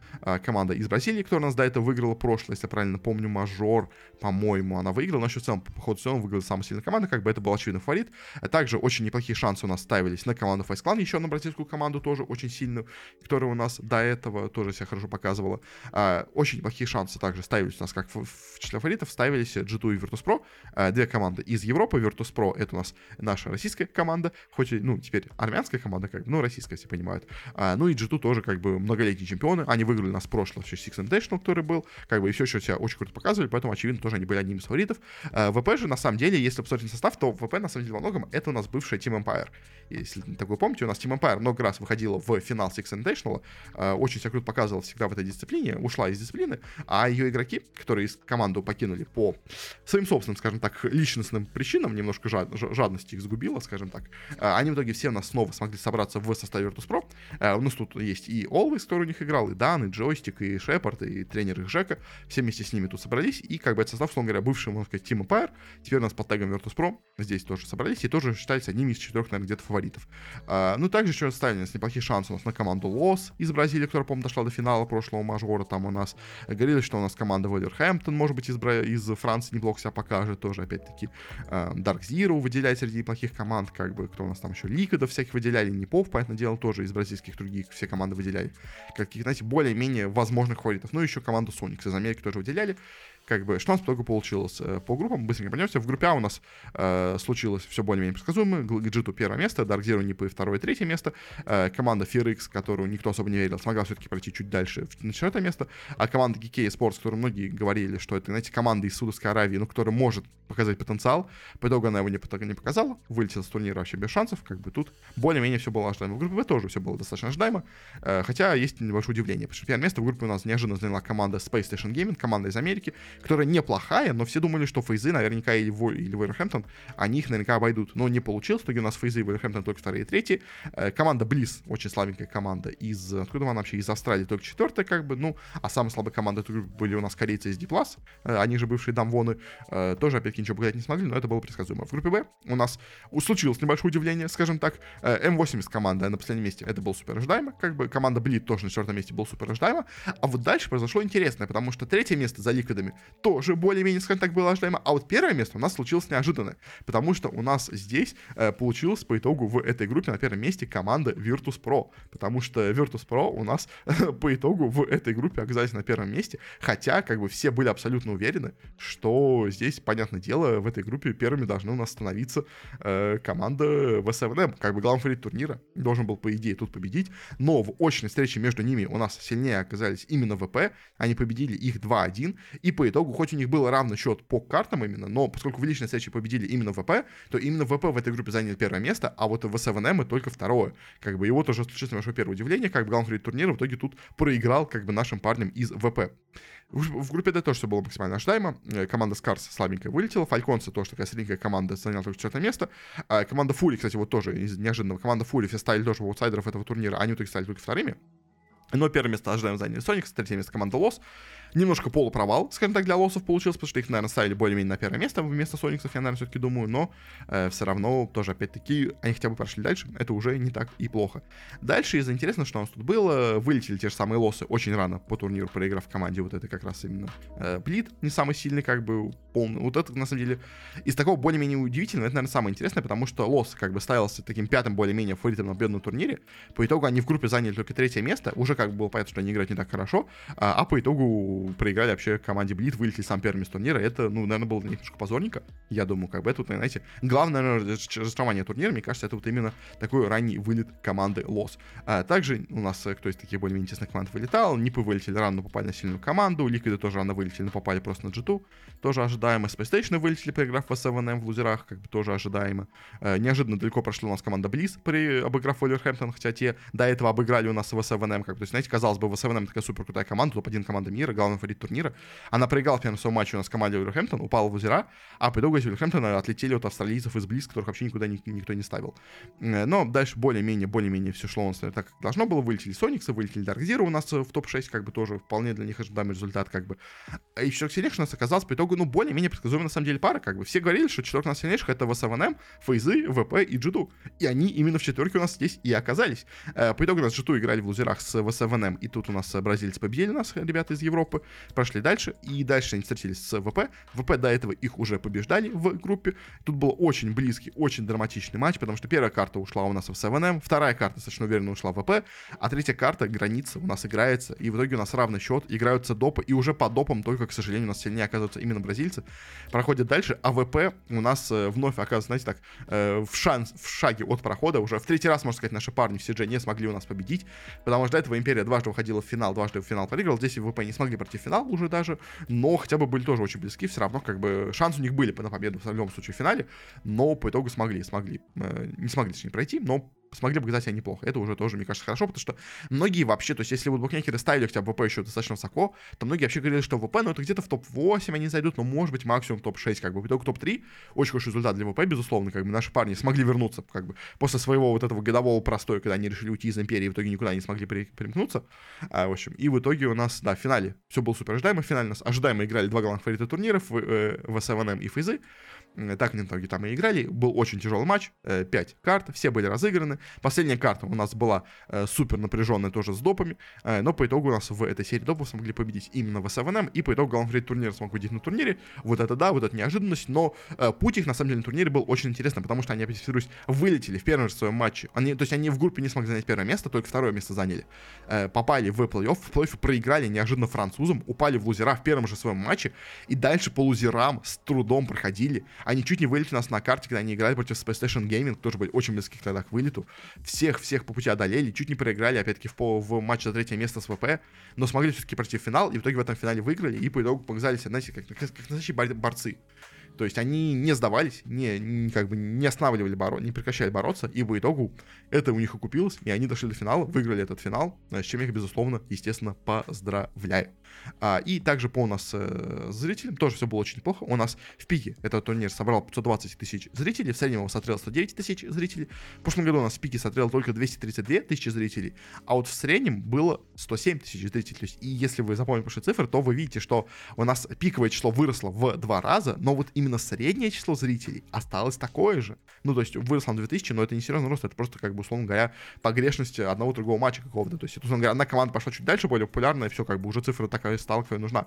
команда из Бразилии, которая у нас до этого выиграла прошлое, если я правильно помню, мажор, по-моему, она выиграла, но еще в целом по ходу сезона выиграла самая сильная команда, как бы это был очевидный фаворит. Также очень неплохие шансы у нас ставились на команду Face Clan, еще на бразильскую команду тоже очень сильную, которая у нас до этого тоже себя хорошо показывала. А, очень неплохие шансы также ставились у нас, как в, числе фаворитов, ставились G2 и Virtus.pro. А, две команды из Европы. Virtus.pro это у нас наша российская команда, хоть и, ну, теперь армянская команда, как бы, ну, российская, все понимают. А, ну и G2 тоже, как бы, многолетние чемпионы. Они выиграли нас в прошлом еще Six Invitational, который был, как бы, и все еще себя очень круто показывали, поэтому, очевидно, тоже они были одним из фаворитов. А, ВП же, на самом деле, если посмотреть на состав, то ВП, на самом деле, во многом, это у нас бывшая Team Empire. Если такой помните, у нас Team Empire много раз выходила в финал Six Invitational, э, очень себя круто показывала всегда в этой дисциплине, ушла из дисциплины, а ее игроки, которые из команду покинули по своим собственным, скажем так, личностным причинам, немножко жад, жадности их сгубила, скажем так, э, они в итоге все у нас снова смогли собраться в составе Virtus.pro. Э, у нас тут есть и Always, который у них играл, и Дан, и Джойстик, и Шепард, и тренер их Жека, все вместе с ними тут собрались, и как бы этот состав, условно говоря, бывший, можно сказать, Team Empire, теперь у нас под тегом Virtus.pro здесь тоже собрались, и тоже считаются одними из четырех, наверное, где-то фаворитов. Ну, также еще ставили неплохие шансы у нас на команду Лос из Бразилии, которая, по-моему, дошла до финала прошлого мажора. Там у нас говорили, что у нас команда Вольверхэмптон, может быть, из, Бра... из Франции неплохо себя покажет. Тоже, опять-таки, э, Dark Zero выделяет среди неплохих команд. Как бы, кто у нас там еще, Ликвидов всяких выделяли, Непов, понятное дело, тоже из бразильских других все команды выделяли. Каких, знаете, более-менее возможных фаворитов. Ну, еще команду Sonic из Америки тоже выделяли как бы, что у нас по итогу получилось? Э, по группам быстренько пойдемте. В группе А у нас э, случилось все более-менее предсказуемо. Гаджету первое место, Dark Zero Нипы второе, третье место. Э, команда FearX, которую никто особо не верил, смогла все-таки пройти чуть дальше на четвертое место. А команда GK Sports, которую многие говорили, что это, знаете, команда из Судовской Аравии, ну, которая может показать потенциал. По итогу она его не, не показала, вылетела с турнира вообще без шансов. Как бы тут более-менее все было ожидаемо. В группе Б тоже все было достаточно ожидаемо. Э, хотя есть небольшое удивление, потому что первое место в группе у нас неожиданно заняла команда Space Station Gaming, команда из Америки, которая неплохая, но все думали, что фейзы наверняка или, Во, или Вейрхэмптон, они их наверняка обойдут. Но не получилось, в итоге у нас фейзы и Вейрхэмптон только вторые и третьи. Э, команда Близ, очень слабенькая команда из, откуда она вообще, из Австралии, только четвертая, как бы, ну, а самая слабая команда были у нас корейцы из D+, э, они же бывшие дамвоны, э, тоже, опять-таки, ничего показать не смогли, но это было предсказуемо. В группе Б у нас случилось небольшое удивление, скажем так, э, М80 команда на последнем месте, это было супер ожидаемо, как бы команда Блид тоже на четвертом месте был супер ожидаемо, а вот дальше произошло интересное, потому что третье место за ликвидами тоже более-менее, скажем так, было ожидаемо, а вот первое место у нас случилось неожиданно, потому что у нас здесь э, получилось по итогу в этой группе на первом месте команда Virtus Pro, потому что Virtus Pro у нас [LAUGHS] по итогу в этой группе оказались на первом месте, хотя как бы все были абсолютно уверены, что здесь, понятное дело, в этой группе первыми должны у нас становиться э, команда ВСВН, как бы главный фаворит турнира, должен был, по идее, тут победить, но в очной встрече между ними у нас сильнее оказались именно ВП, они победили их 2-1, и по итогу, хоть у них был равный счет по картам именно, но поскольку в личной встрече победили именно ВП, то именно ВП в этой группе заняли первое место, а вот ВСВНМ только второе. Как бы его тоже случилось наше первое удивление, как бы главный турнира в итоге тут проиграл как бы нашим парням из ВП. В группе D тоже все было максимально ожидаемо. Э, команда Скарс слабенькая вылетела. Фальконцы тоже такая средненькая команда заняла только четвертое место. А команда Фури, кстати, вот тоже из неожиданного. Команда Фури все стали тоже в аутсайдеров этого турнира. Они только стали только вторыми. Но первое место ожидаемо заняли Соникс, третье место команда Лос немножко полупровал, скажем так, для лосов получился, потому что их, наверное, ставили более-менее на первое место вместо Сониксов, я, наверное, все-таки думаю, но э, все равно тоже, опять-таки, они хотя бы прошли дальше, это уже не так и плохо. Дальше из интересного, что у нас тут было, вылетели те же самые лосы очень рано по турниру, проиграв команде, вот это как раз именно э, Блид, не самый сильный, как бы, полный, вот это, на самом деле, из такого более-менее удивительного, это, наверное, самое интересное, потому что лос, как бы, ставился таким пятым более-менее фаворитом на победу турнире, по итогу они в группе заняли только третье место, уже как бы было понятно, что они играют не так хорошо, а, а по итогу проиграли вообще команде Блит вылетели сам первыми с турнира, это, ну, наверное, было для них немножко позорненько. Я думаю, как бы это, вот, знаете, главное, наверное, разочарование турнира, мне кажется, это вот именно такой ранний вылет команды Лос. А, также у нас, э, кто из таких более-менее интересных команд вылетал, Нипы вылетели рано, но попали на сильную команду, Ликвиды тоже рано вылетели, но попали просто на g тоже ожидаемо. Space вылетели, проиграв в 7 в лузерах, как бы тоже ожидаемо. А, неожиданно далеко прошла у нас команда Близ, при обыграв Вольверхэмптон, хотя те до этого обыграли у нас в 7 как бы, есть, знаете, казалось бы, в 7 такая супер крутая команда, топ-1 команда мира, главный фаворит турнира, она проиграла в первом своем матче у нас команде Уилверхэмптон, упала в озера, а по итогу из Уилверхэмптона отлетели от австралийцев из Близ, которых вообще никуда ни, никто не ставил. Э, но дальше более-менее, более-менее все шло нас так, как должно было. Вылетели Сониксы, вылетели Zero у нас в топ-6, как бы тоже вполне для них ожидаемый результат, как бы. И четверг сильнейших у нас оказалось по итогу, ну, более-менее предсказуемая на самом деле пара, как бы. Все говорили, что четверг у нас сильнейших это ВСВНМ, Фейзы, ВП и Джиду. И они именно в четверке у нас здесь и оказались. Э, по итогу у нас Джиту играли в лузерах с ВСВНМ, и тут у нас бразильцы победили нас, ребята из Европы, прошли дальше, и дальше они встретились с ВП. ВП до этого их уже побеждали в группе. Тут был очень близкий, очень драматичный матч, потому что первая карта ушла у нас в 7 вторая карта достаточно уверенно ушла в ВП, а третья карта, граница, у нас играется, и в итоге у нас равный счет, играются допы, и уже по допам только, к сожалению, у нас сильнее оказываются именно бразильцы. Проходят дальше, а ВП у нас э, вновь оказывается, знаете, так, э, в, шанс, в шаге от прохода, уже в третий раз, можно сказать, наши парни в CG не смогли у нас победить, потому что до этого Империя дважды выходила в финал, дважды в финал проиграл, здесь ВП не смогли пройти в финал уже даже, но хотя бы были тоже очень близки, все равно как бы шансы у них были на победу в любом случае в финале, но по итогу смогли, смогли, э, не смогли точнее пройти, но смогли показать себя неплохо. Это уже тоже, мне кажется, хорошо, потому что многие вообще, то есть если вот букмекеры ставили хотя бы ВП еще достаточно высоко, то многие вообще говорили, что ВП, ну это где-то в топ-8 они зайдут, но может быть максимум топ-6, как бы. В итоге топ-3, очень хороший результат для ВП, безусловно, как бы. Наши парни смогли вернуться, как бы, после своего вот этого годового простоя, когда они решили уйти из Империи, в итоге никуда не смогли при, примкнуться, а, в общем, и в итоге у нас, да, в финале все было супер ожидаемо, в финале нас ожидаемо играли два главных фаворита турниров, в, э, в SVM и Фейзы, так в итоге там и играли. Был очень тяжелый матч. 5 э, карт, все были разыграны. Последняя карта у нас была э, супер напряженная тоже с допами. Э, но по итогу у нас в этой серии допов смогли победить именно в СВНМ. И по итогу главный турнир смог победить на турнире. Вот это да, вот это неожиданность. Но путь их на самом деле на турнире был очень интересный, потому что они, опять повторюсь, вылетели в первом же своем матче. Они, то есть они в группе не смогли занять первое место, только второе место заняли. Попали в плей-офф, в плей-оффе проиграли неожиданно французам, упали в лузера в первом же своем матче. И дальше по лузерам с трудом проходили. Они чуть не вылетели нас на карте, когда они играли против Space Station Gaming, тоже были очень близки тогда к вылету. Всех-всех по пути одолели, чуть не проиграли, опять-таки, в, в матче за третье место с ВП, но смогли все-таки пройти в финал, и в итоге в этом финале выиграли, и по итогу показались, знаете, как, как, как настоящие борцы. То есть они не сдавались, не, не как бы не останавливали боро, не прекращали бороться, и по итогу это у них окупилось, и они дошли до финала, выиграли этот финал, с чем я их, безусловно, естественно, поздравляю. А, и также по у нас э, зрителям тоже все было очень неплохо. У нас в пике этот турнир собрал 520 тысяч зрителей, в среднем его смотрело 109 тысяч зрителей. В прошлом году у нас в пике смотрело только 232 тысячи зрителей, а вот в среднем было 107 тысяч зрителей. То есть, и если вы запомните прошлые цифры, то вы видите, что у нас пиковое число выросло в два раза, но вот именно среднее число зрителей осталось такое же. Ну, то есть выросло на 2000, но это не серьезный рост, это просто, как бы, условно говоря, погрешность одного другого матча какого-то. То есть, условно говоря, одна команда пошла чуть дальше, более популярная, все, как бы, уже цифра такая стала, какая нужна.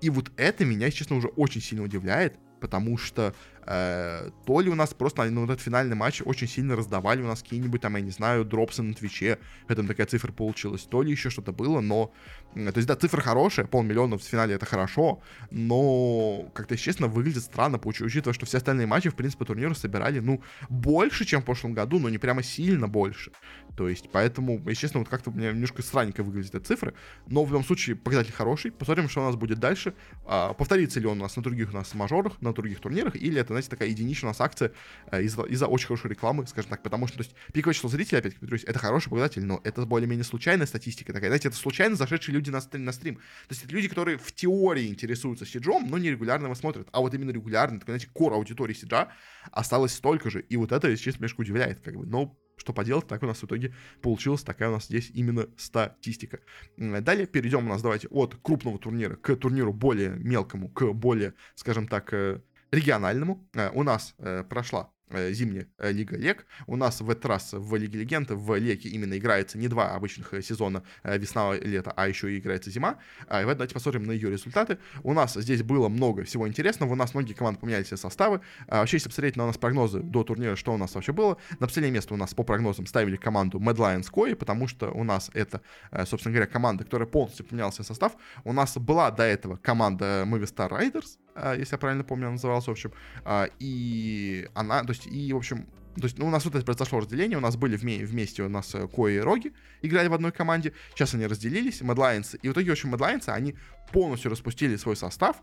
И вот это меня, честно, уже очень сильно удивляет, потому что то ли у нас просто ну, этот финальный матч очень сильно раздавали у нас какие-нибудь там, я не знаю, дропсы на Твиче, это такая цифра получилась, то ли еще что-то было, но, то есть, да, цифра хорошая, полмиллиона в финале это хорошо, но, как-то, честно, выглядит странно, учитывая, что все остальные матчи, в принципе, турнира собирали, ну, больше, чем в прошлом году, но не прямо сильно больше. То есть, поэтому, если честно, вот как-то у меня немножко странненько выглядит эта цифра, но в любом случае показатель хороший, посмотрим, что у нас будет дальше, а, повторится ли он у нас на других у нас мажорах, на других турнирах, или это, знаете, такая единичная у нас акция э, из-за, из очень хорошей рекламы, скажем так, потому что, то есть, пиковое число зрителей, опять-таки, повторюсь, это хороший показатель, но это более-менее случайная статистика такая, знаете, это случайно зашедшие люди на, на стрим. То есть, это люди, которые в теории интересуются Сиджом, но не регулярно его смотрят, а вот именно регулярно, такой, знаете, кор аудитории Сиджа осталось столько же, и вот это, если честно, немножко удивляет, как бы, но что поделать, так у нас в итоге получилась такая у нас здесь именно статистика. Далее перейдем у нас, давайте, от крупного турнира к турниру более мелкому, к более, скажем так, э, региональному. Э, у нас э, прошла Э, зимняя Лига Лег. У нас в этот раз в Лиге Легенд в Леге именно играется не два обычных сезона весна-лето, а еще и играется зима. А, и давайте посмотрим на ее результаты. У нас здесь было много всего интересного. У нас многие команды поменяли все составы. А, вообще, если посмотреть на у нас прогнозы до турнира, что у нас вообще было, на последнее место у нас по прогнозам ставили команду Mad Lions Koi, потому что у нас это, собственно говоря, команда, которая полностью поменяла свой состав. У нас была до этого команда Movistar Riders, если я правильно помню, она называлась, в общем. А, и она, то есть, и, в общем, то есть, ну, у нас вот это произошло разделение, у нас были вме- вместе у нас э, Кои и Роги, играли в одной команде, сейчас они разделились, Мэдлайнсы, и в итоге, в общем, Мэдлайнсы, они полностью распустили свой состав,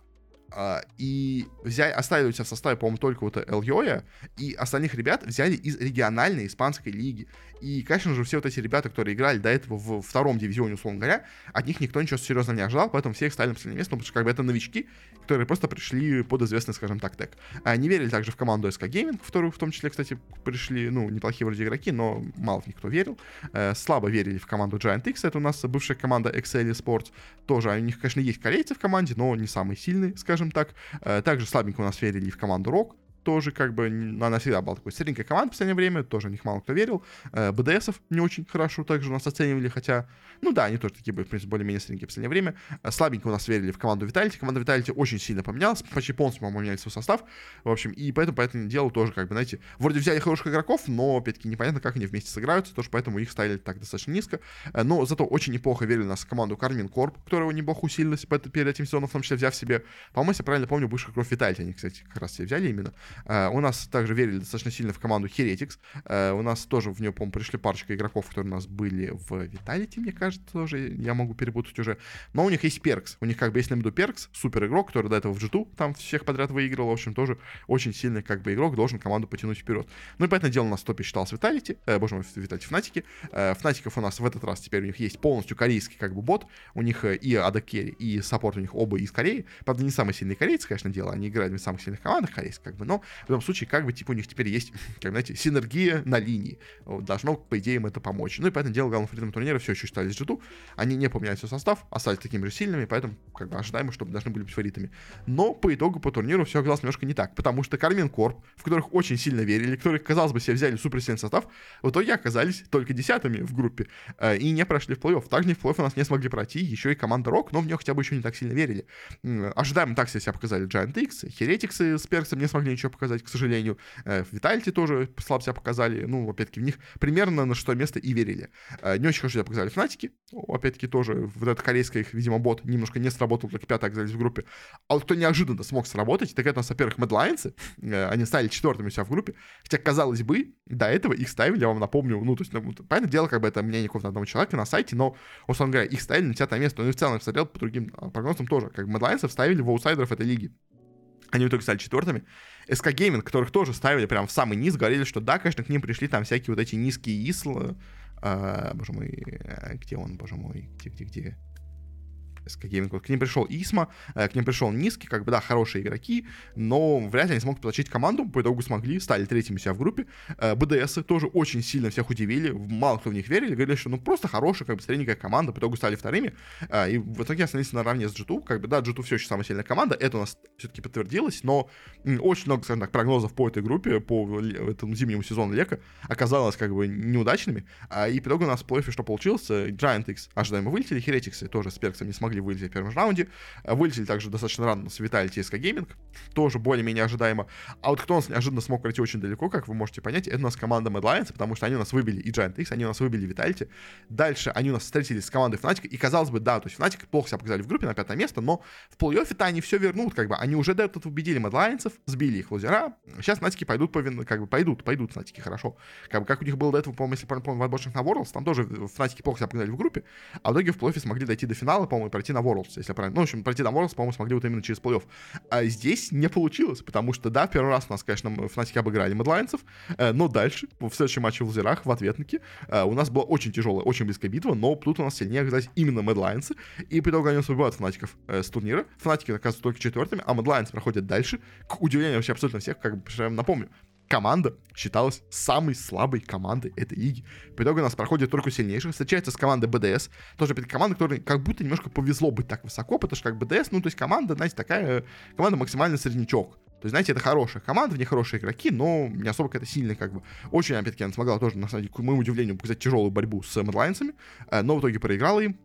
Uh, и взяли, оставили у себя в составе, по-моему, только вот Эльёя, и остальных ребят взяли из региональной испанской лиги. И, конечно же, все вот эти ребята, которые играли до этого в втором дивизионе, условно говоря, от них никто ничего серьезного не ожидал, поэтому все их ставили на последнее место, потому что как бы это новички, которые просто пришли под известный, скажем так, тег. Не верили также в команду SK Gaming, в которую в том числе, кстати, пришли, ну, неплохие вроде игроки, но мало в них кто верил. Э, слабо верили в команду Giant X, это у нас бывшая команда Excel Sports. Тоже у них, конечно, есть корейцы в команде, но не самые сильные, скажем так. Э, также слабенько у нас верили в команду Rock, тоже как бы, она всегда была такой средненькой командой в последнее время, тоже в них мало кто верил. Э, БДСов не очень хорошо также у нас оценивали, хотя, ну да, они тоже такие были, в принципе, более-менее средненькие в последнее время. Э, слабенько у нас верили в команду Виталити, команда Виталити очень сильно поменялась, почти полностью, по-моему, поменяли свой состав, в общем, и поэтому по этому делу тоже, как бы, знаете, вроде взяли хороших игроков, но, опять-таки, непонятно, как они вместе сыграются, тоже поэтому их ставили так достаточно низко, э, но зато очень неплохо верили у нас в команду Кармин Корп, которая неплохо усилилась перед этим сезоном, в том числе взяв себе, по-моему, если я правильно помню, бывших игроков Виталити, они, кстати, как раз себе взяли именно. У нас также верили достаточно сильно в команду Heretics. Э, у нас тоже в нее, по-моему, пришли парочка игроков, которые у нас были в Vitality, мне кажется, тоже. Я могу перепутать уже. Но у них есть Перкс. У них как бы есть на виду Перкс, супер игрок, который до этого в g там всех подряд выиграл. В общем, тоже очень сильный как бы игрок, должен команду потянуть вперед. Ну и поэтому дело у нас в топе считался Vitality, э, боже мой, Vitality Фнатики. Э, Фнатиков у нас в этот раз теперь у них есть полностью корейский как бы бот. У них э, и AD carry, и саппорт у них оба из Кореи. Правда, не самые сильные корейцы, конечно, дело. Они играют в самых сильных командах корейских, как бы. Но в любом случае, как бы, типа, у них теперь есть, как знаете, синергия на линии. Должно, по идее, им это помочь. Ну и поэтому дело главным фаворитом турнира все еще считались G2. Они не поменяли свой состав, остались такими же сильными, поэтому как бы ожидаемо, что должны были быть фаворитами. Но по итогу по турниру все оказалось немножко не так, потому что Karmine Corp, в которых очень сильно верили, которые, казалось бы, себе взяли суперсильный состав, в итоге оказались только десятыми в группе э, и не прошли в плей-офф. Также в плей-офф у нас не смогли пройти еще и команда Рок, но в нее хотя бы еще не так сильно верили. Ожидаемо так себя показали Giant X, Heretics с Перксом не смогли ничего показать, к сожалению. Э, Vitality тоже слабо себя показали. Ну, опять-таки, в них примерно на шестое место и верили. Э, не очень хорошо себя показали Фнатики. Опять-таки, тоже вот этот корейский их, видимо, бот немножко не сработал, только пятый оказались в группе. А вот кто неожиданно смог сработать, так это у нас, во-первых, Медлайнцы. Э, они стали четвертыми у себя в группе. Хотя, казалось бы, до этого их ставили, я вам напомню, ну, то есть, ну, понятное дело, как бы это мнение какого-то одного человека на сайте, но, условно говоря, их ставили на десятое место. Ну, и в целом, я смотрел по другим а, прогнозам тоже, как Медлайнцев ставили в аутсайдеров этой лиги. Они в итоге стали четвертыми. SK Gaming, которых тоже ставили прям в самый низ, говорили, что да, конечно, к ним пришли там всякие вот эти низкие ислы. А, боже мой, э, где он, боже мой, где, где, где? SK Gaming. К ним пришел Исма, э, к ним пришел Низкий, как бы, да, хорошие игроки, но вряд ли они смогут получить команду, по итогу смогли, стали третьими себя в группе. Э, БДС тоже очень сильно всех удивили, мало кто в них верили, говорили, что ну просто хорошая, как бы, средненькая команда, по итогу стали вторыми, э, и в итоге остались наравне с G2, как бы, да, G2 все еще самая сильная команда, это у нас все-таки подтвердилось, но очень много, скажем так, прогнозов по этой группе, по этому зимнему сезону Лека оказалось, как бы, неудачными, и по итогу у нас в плей что получилось, Giant X ожидаемо вылетели, Heretics тоже с Перксом не смогли смогли вылететь в первом раунде. Э, вылетели также достаточно рано с Vitality SK Gaming, тоже более-менее ожидаемо. А вот кто у нас неожиданно смог пройти очень далеко, как вы можете понять, это у нас команда Mad Lions, потому что они у нас выбили и Giant X, они у нас выбили Vitality. Дальше они у нас встретились с командой Fnatic, и казалось бы, да, то есть Fnatic плохо себя показали в группе на пятое место, но в плей-оффе-то они все вернут, как бы, они уже до этого победили Mad Lions, сбили их в лузера, сейчас Fnatic пойдут, по, как бы, пойдут, пойдут Fnatic хорошо. Как бы, как у них было до этого, по-моему, если помню, в отборочных на Worlds, там тоже Fnatic плохо себя показали в группе, а в итоге в плей-оффе смогли дойти до финала, по-моему, пройти на Worlds, если я правильно. Ну, в общем, пройти до Worlds, по-моему, смогли вот именно через плей-офф. А здесь не получилось, потому что, да, первый раз у нас, конечно, Фнатики обыграли Медлайнцев, э, но дальше, в следующем матче в Лазерах, в ответнике, э, у нас была очень тяжелая, очень близкая битва, но тут у нас сильнее оказались именно Медлайнцы, и по итогу они нас выбивают Фнатиков э, с турнира. Фнатики оказываются только четвертыми, а Медлайнцы проходят дальше, к удивлению вообще абсолютно всех, как бы, напомню, команда считалась самой слабой командой этой лиги. По итогу у нас проходит только сильнейших, встречается с командой БДС, тоже опять команда, которой как будто немножко повезло быть так высоко, потому что как БДС, ну, то есть команда, знаете, такая, команда максимально среднячок. То есть, знаете, это хорошая команда, в ней хорошие игроки, но не особо какая-то сильная, как бы. Очень, опять-таки, она смогла тоже, на самом деле, к моему удивлению, показать тяжелую борьбу с Мэдлайнсами, э, но в итоге проиграла им, э,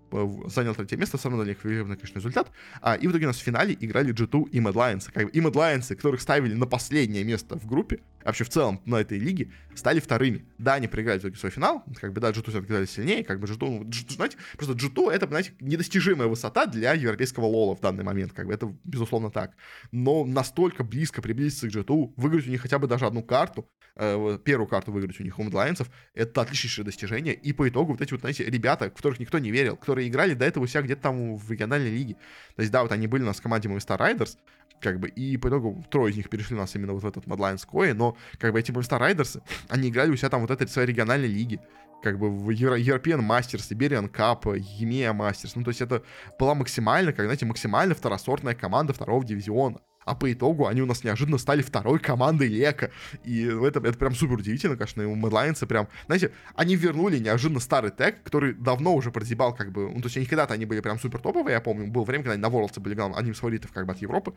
занял третье место, равно для них конечно, результат. А, и в итоге у нас в финале играли G2 и Мэдлайнсы. Как бы, и Мэдлайнсы, которых ставили на последнее место в группе, вообще в целом на этой лиге, стали вторыми. Да, они проиграли в итоге свой финал, как бы, да, G2 все-таки сильнее, как бы G2, ну, G2, знаете, просто G2 это, знаете, недостижимая высота для европейского лола в данный момент, как бы, это безусловно так. Но настолько близко приблизиться к G2 G2, выиграть у них хотя бы даже одну карту, э, первую карту выиграть у них у Медлайнцев, это отличнейшее достижение. И по итогу вот эти вот, знаете, ребята, в которых никто не верил, которые играли до этого у себя где-то там в региональной лиге. То есть, да, вот они были у нас в команде Movistar Riders, как бы, и по итогу трое из них перешли у нас именно вот в этот Madline Square, но, как бы, эти Movistar Riders, они играли у себя там вот этой своей региональной лиги, как бы в European Masters, Iberian Cup, EMEA Masters, ну, то есть это была максимально, как, знаете, максимально второсортная команда второго дивизиона а по итогу они у нас неожиданно стали второй командой Лека. И это, это прям супер удивительно, конечно, и у Мэдлайнса прям, знаете, они вернули неожиданно старый тег, который давно уже прозябал, как бы, ну, то есть они когда-то они были прям супер топовые, я помню, было время, когда они на Worlds были одним из фаворитов, как бы, от Европы,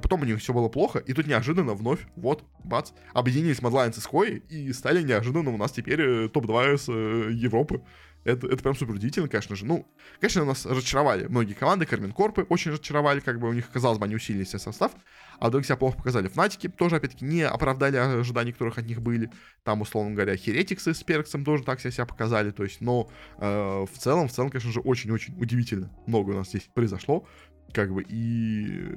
потом у них все было плохо, и тут неожиданно вновь, вот, бац, объединились Мэдлайнс с Хой, и стали неожиданно у нас теперь э, топ-2 с э, Европы. Это, это прям супер удивительно, конечно же. Ну, конечно, нас разочаровали многие команды. Кармин Корпы очень разочаровали, как бы у них, казалось бы, они усилили себе состав. А вдруг себя плохо показали. Фнатики тоже, опять-таки, не оправдали ожиданий, которых от них были. Там, условно говоря, Херетиксы с Перксом тоже так себя показали. То есть, но э, в целом, в целом, конечно же, очень-очень удивительно много у нас здесь произошло как бы, и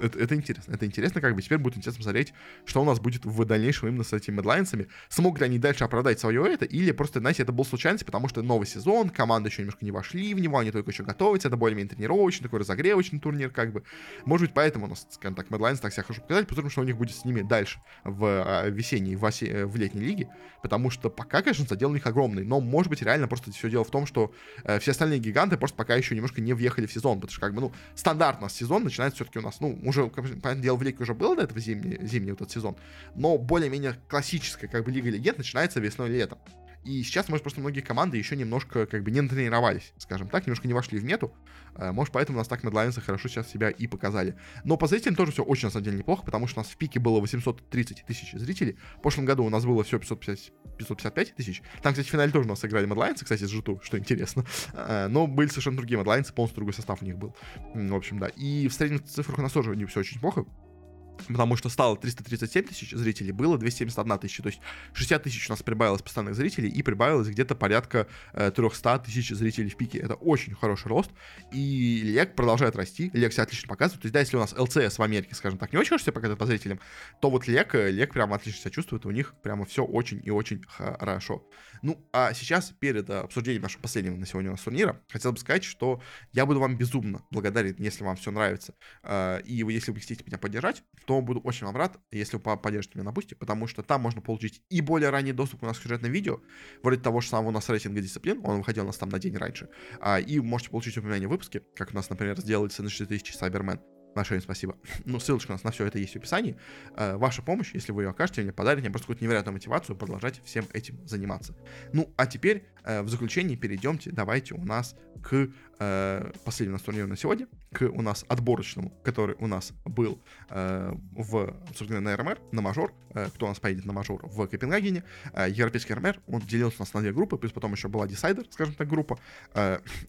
это, это интересно. Это интересно, как бы, теперь будет интересно посмотреть, что у нас будет в дальнейшем именно с этими медлайнсами. Смогут ли они дальше оправдать свое это, или просто, знаете, это был случайность, потому что новый сезон, команды еще немножко не вошли в него, они только еще готовятся, это более-менее тренировочный, такой разогревочный турнир, как бы. Может быть, поэтому у нас, скажем так, медлайнс так себя хорошо показать, потому что у них будет с ними дальше в а, весенней, в, осе, в летней лиге, потому что пока, конечно, задел у них огромный, но, может быть, реально просто все дело в том, что э, все остальные гиганты просто пока еще немножко не въехали в сезон, потому что, как бы, ну, стандарт стандартно сезон начинается все-таки у нас, ну, уже, понятное дело, в Лиге уже был до этого зимний, зимний вот этот сезон, но более-менее классическая, как бы, Лига Легенд начинается весной-летом. Сейчас, может, просто многие команды еще немножко, как бы, не натренировались, скажем так, немножко не вошли в мету. Э, может, поэтому у нас так Медлайнсы хорошо сейчас себя и показали. Но по зрителям тоже все очень, на самом деле, неплохо, потому что у нас в пике было 830 тысяч зрителей. В прошлом году у нас было все 550, 555 тысяч. Там, кстати, в финале тоже у нас сыграли Медлайнсы, кстати, с G2, что интересно. Э, но были совершенно другие Медлайнсы, полностью другой состав у них был. В общем, да. И в средних цифрах у нас тоже не все очень плохо потому что стало 337 тысяч зрителей, было 271 тысяча, то есть 60 тысяч у нас прибавилось постоянных зрителей и прибавилось где-то порядка э, 300 тысяч зрителей в пике. Это очень хороший рост, и Лек продолжает расти, Лек себя отлично показывает, то есть да, если у нас ЛЦС в Америке, скажем так, не очень хорошо себя показывает по зрителям, то вот Лек, э, Лек прямо отлично себя чувствует, у них прямо все очень и очень хорошо. Ну, а сейчас, перед э, обсуждением нашего последнего на сегодня у нас турнира, хотел бы сказать, что я буду вам безумно благодарен, если вам все нравится, э, и если вы хотите меня поддержать, то то буду очень вам рад, если вы поддержите меня на бусте, потому что там можно получить и более ранний доступ у нас к сюжетным видео, вроде того же самого у нас рейтинга дисциплин, он выходил у нас там на день раньше, а, и можете получить упоминание в выпуске, как у нас, например, сделается на 4000 Cyberman. Большое спасибо. [LAUGHS] Ну, ссылочка у нас на все это есть в описании. Э, ваша помощь, если вы ее окажете, мне подарит мне просто какую-то невероятную мотивацию продолжать всем этим заниматься. Ну, а теперь э, в заключении перейдемте, давайте у нас к э, последнему турниру на сегодня, к у нас отборочному, который у нас был в, собственно, на РМР, на мажор, кто у нас поедет на мажор в Копенгагене. Европейский РМР, он делился у нас на две группы, плюс потом еще была десайдер, скажем так, группа.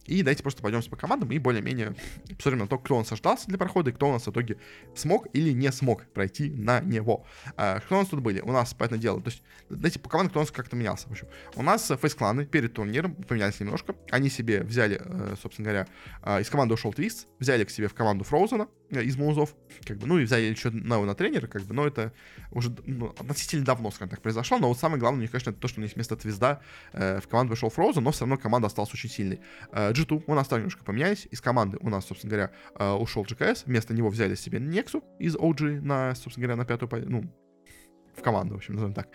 И давайте просто пойдемся по командам и более-менее посмотрим на то, кто у нас ожидался для прохода кто у нас в итоге смог или не смог пройти на него. Э, кто у нас тут были? У нас, по этому делу, то есть, знаете, по командам кто у нас как-то менялся. В общем, у нас фейс-кланы перед турниром поменялись немножко. Они себе взяли, э, собственно говоря, э, из команды ушел Твист, взяли к себе в команду Фроузена из Маузов, как бы, ну и взяли еще нового на тренера, как бы, но это уже ну, относительно давно, скажем так, произошло, но вот самое главное у них, конечно, это то, что у них вместо Твизда э, в команду вышел Фроузен, но все равно команда осталась очень сильной. Э, G2 у нас тоже немножко поменялись, из команды у нас, собственно говоря, э, ушел GKS, вместо него взяли себе Нексу из OG на, собственно говоря, на пятую, ну, в команду, в общем, назовем так.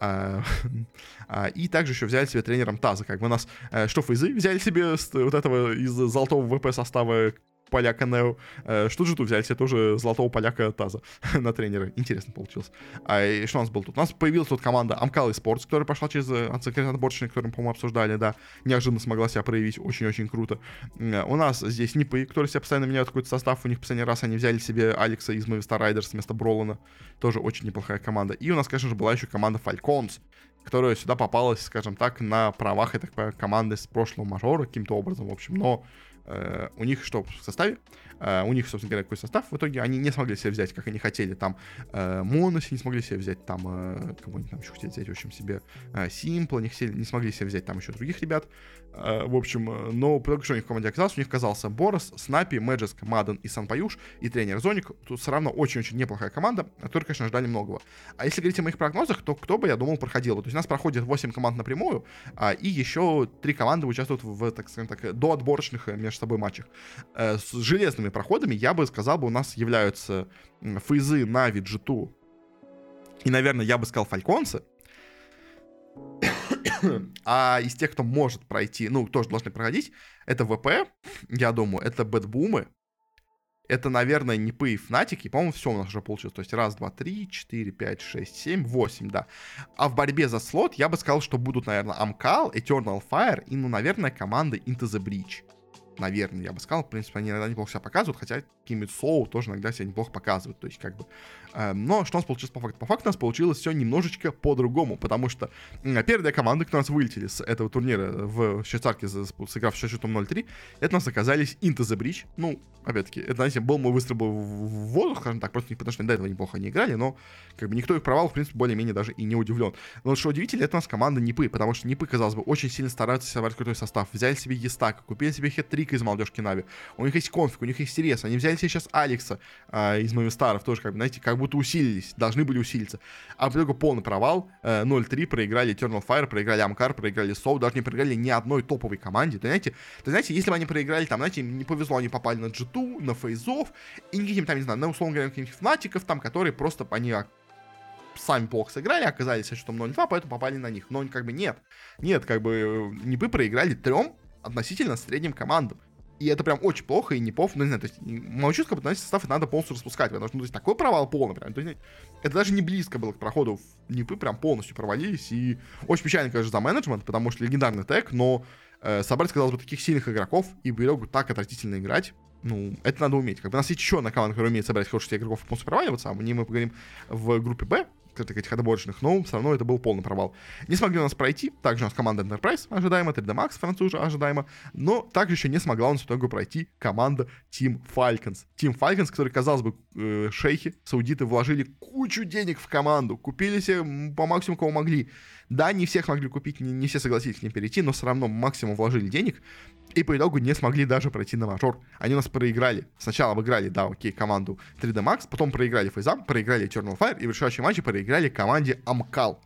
А, [LAUGHS] а, и также еще взяли себе тренером Таза, как бы у нас э, что Фейзы взяли себе вот этого из золотого ВП состава поляка Нео. Э, тут взяли себе тоже золотого поляка Таза [LAUGHS] на тренера. Интересно получилось. А и что у нас было тут? У нас появилась тут команда Амкал Спортс, которая пошла через секретный отборочный, который мы, по-моему, обсуждали, да. Неожиданно смогла себя проявить. Очень-очень круто. Э, у нас здесь Нипы, которые себя постоянно меняют какой-то состав. У них последний раз они взяли себе Алекса из Movistar Riders вместо Бролана. Тоже очень неплохая команда. И у нас, конечно же, была еще команда Falcons, которая сюда попалась, скажем так, на правах этой команды с прошлого мажора каким-то образом, в общем. Но Э, у них что в составе? Э, у них, собственно говоря, какой состав. В итоге они не смогли себе взять, как они хотели. Там э, Моноси не смогли себе взять, там э, кого-нибудь там еще хотели взять, в общем, себе э, Симпла, не, хотели, не смогли себе взять там еще других ребят. Э, в общем, но по что у них в команде оказалось, у них оказался Борос, Снапи, Мэджиск, Маден и Санпаюш, и тренер Зоник. Тут все равно очень-очень неплохая команда, которой, конечно, ждали многого. А если говорить о моих прогнозах, то кто бы, я думал, проходил. То есть у нас проходит 8 команд напрямую, а, и еще 3 команды участвуют в, так скажем так, до отборочных между собой матчах. Э, с железными проходами, я бы сказал, бы у нас являются Фейзы, Нави, G2 и, наверное, я бы сказал Фальконсы. [COUGHS] а из тех, кто может пройти, ну, тоже должны проходить, это ВП, я думаю, это Бэтбумы, это, наверное, Нипы и Фнатики. По-моему, все у нас уже получилось. То есть раз, два, три, четыре, пять, шесть, семь, восемь, да. А в борьбе за слот я бы сказал, что будут, наверное, Амкал, Eternal Fire и, ну, наверное, команда Into the Breach наверное, я бы сказал. В принципе, они иногда неплохо себя показывают, хотя Соу тоже иногда себя неплохо показывают. То есть, как бы... Э, но что у нас получилось по факту? По факту у нас получилось все немножечко по-другому, потому что э, первые команды, которые у нас вылетели с этого турнира в Швейцарке, сыграв в счетом 0-3, это у нас оказались Into the Bridge. Ну, опять-таки, это, знаете, был мой выстрел в воздух, скажем так, просто потому что до этого неплохо не играли, но как бы никто их провал, в принципе, более-менее даже и не удивлен. Но что удивительно, это у нас команда Нипы, потому что Нипы, казалось бы, очень сильно стараются собрать крутой состав. Взяли себе Естака, купили себе хет-трик из молодежки Нави. У них есть конфиг, у них есть Сирес. Они взяли себе сейчас Алекса э, из Мовистаров, тоже, как бы, знаете, как будто усилились, должны были усилиться. А в итоге полный провал. Э, 0-3 проиграли Eternal Fire, проиграли Амкар, проиграли Соу, даже не проиграли ни одной топовой команде. То, знаете, то, знаете, если бы они проиграли, там, знаете, им не повезло, они попали на G2, на Фейзов, и никаким там, не знаю, на, условно говоря, каких-нибудь фнатиков, там, которые просто, они сами плохо сыграли, оказались со счетом 0-2, поэтому попали на них. Но как бы нет. Нет, как бы не бы проиграли трем относительно средним командам. И это прям очень плохо и не пов, ну, не знаю, то есть, как будто состав надо полностью распускать, потому что, ну, то есть, такой провал полный прям, то есть, это даже не близко было к проходу в НИПы, прям полностью провалились, и очень печально, конечно, за менеджмент, потому что легендарный тег, но э, собрать, казалось бы, таких сильных игроков и в итогу так отвратительно играть, ну, это надо уметь. Как бы у нас есть еще одна команда, которая умеет собрать хороших игроков и полностью проваливаться, а о ней мы поговорим в группе Б, этих отборочных, но все равно это был полный провал. Не смогли у нас пройти, также у нас команда Enterprise ожидаемо, 3D Max француза ожидаемо, но также еще не смогла у нас в итоге пройти команда Team Falcons. Team Falcons, который, казалось бы, э, шейхи, саудиты вложили кучу денег в команду, купили себе по максимуму, кого могли. Да, не всех могли купить, не, не все согласились к ним перейти, но все равно максимум вложили денег, и по итогу не смогли даже пройти на мажор. Они у нас проиграли. Сначала обыграли, да, окей, команду 3D Max, потом проиграли Фейзам, проиграли Eternal Fire, и в решающем матче проиграли команде Амкал.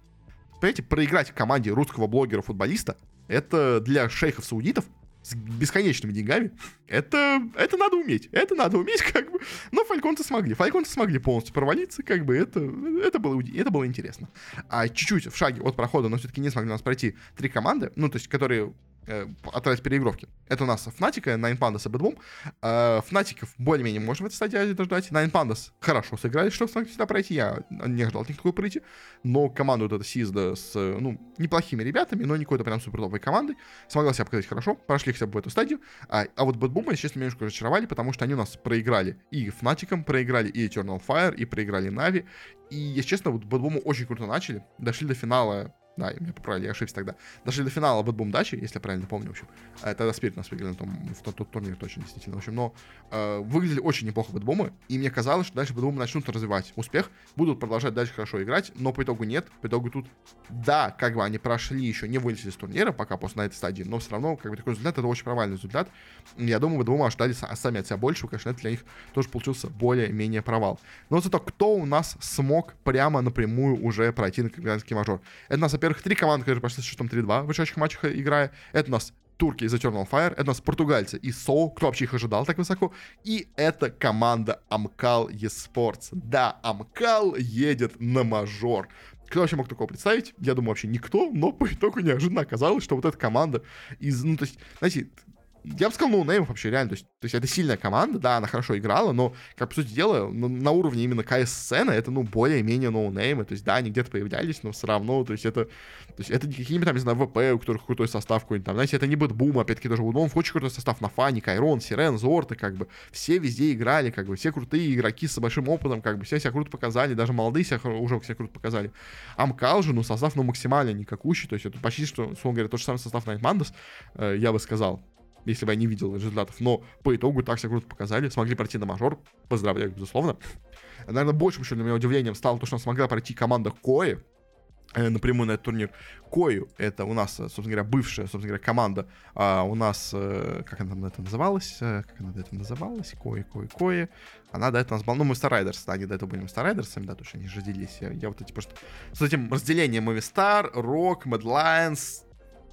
Понимаете, проиграть команде русского блогера-футболиста, это для шейхов-саудитов с бесконечными деньгами, это, это надо уметь. Это надо уметь, [LAUGHS] как бы. Но фальконцы смогли. Фальконцы смогли полностью провалиться, как бы. Это, это, было, это было интересно. А чуть-чуть в шаге от прохода, но все-таки не смогли у нас пройти три команды, ну, то есть, которые э, отправить переигровки. Это у нас Fnatic, Nine Pandas и Bad Э, Фнатиков более-менее можем в этой стадии дождать. Nine Pandas хорошо сыграли, что смогли сюда пройти. Я не ожидал такой пройти. Но команду вот эта Сизда с, ну, неплохими ребятами, но не какой-то прям супер топовой командой, смогла себя показать хорошо, прошли хотя бы в эту стадию. А, а вот Bad Boom, честно, немножко разочаровали, потому что они у нас проиграли и Фнатиком, проиграли и Eternal Fire, и проиграли Нави. И, если честно, вот Boom очень круто начали, дошли до финала да, меня поправили, я ошибся тогда. Дошли до финала BetBoom Дачи, если я правильно помню, в общем. А, тогда Спирит нас выиграли на том, в тот, тот турнир точно, действительно. В общем, но э, выглядели очень неплохо Бэтбумы, и мне казалось, что дальше Бэтбумы начнут развивать успех, будут продолжать дальше хорошо играть, но по итогу нет. По итогу тут, да, как бы они прошли еще, не вылетели из турнира пока после на этой стадии, но все равно, как бы такой результат, это очень провальный результат. Я думаю, Бэтбумы ожидали сами от себя больше, конечно, это для них тоже получился более-менее провал. Но зато кто у нас смог прямо напрямую уже пройти на копенгагенский мажор? Это у нас, во-первых, три команды, которые прошли с счетом 3-2 в вышедших матчах играя. Это у нас турки из Eternal Fire, это у нас португальцы из SAW, кто вообще их ожидал так высоко, и это команда Амкал Esports. Да, Амкал едет на мажор. Кто вообще мог такого представить? Я думаю, вообще никто, но по итогу неожиданно оказалось, что вот эта команда из, ну, то есть, знаете, я бы сказал, ноунеймов вообще реально. То есть, то есть это сильная команда, да, она хорошо играла, но, как по сути дела, на, на уровне именно КС-сцены это, ну, более-менее ноунеймы. То есть, да, они где-то появлялись, но все равно, то есть это, то есть это не какие-нибудь там, не знаю, ВП, у которых крутой состав какой-нибудь там, знаете, это не BetBoom, опять-таки тоже BetBoom, очень крутой состав на фоне, Кайрон, Сирен, Зорты, как бы, все везде играли, как бы, все крутые игроки с большим опытом, как бы, все себя круто показали, даже молодые себя уже себя круто показали. Амкал же, ну, состав, ну, максимально никакущий, то есть это почти что, условно говоря, тот же самый состав Найтмандас, э, я бы сказал если бы я не видел результатов. Но по итогу так себя круто показали, смогли пройти на мажор. Поздравляю, безусловно. Наверное, большим еще для меня удивлением стало то, что смогла пройти команда Кои, э, напрямую на этот турнир. Кою, это у нас, собственно говоря, бывшая, собственно говоря, команда, а у нас, э, как она это называлась, э, как она этого называлась, Кои, Кои, Кои, она до этого нас была, ну, мы Старайдерс, да, они до этого были Старайдерсами, да, потому что они же разделились, я, я вот эти просто, с этим разделением Movistar, Rock, Mad Lions,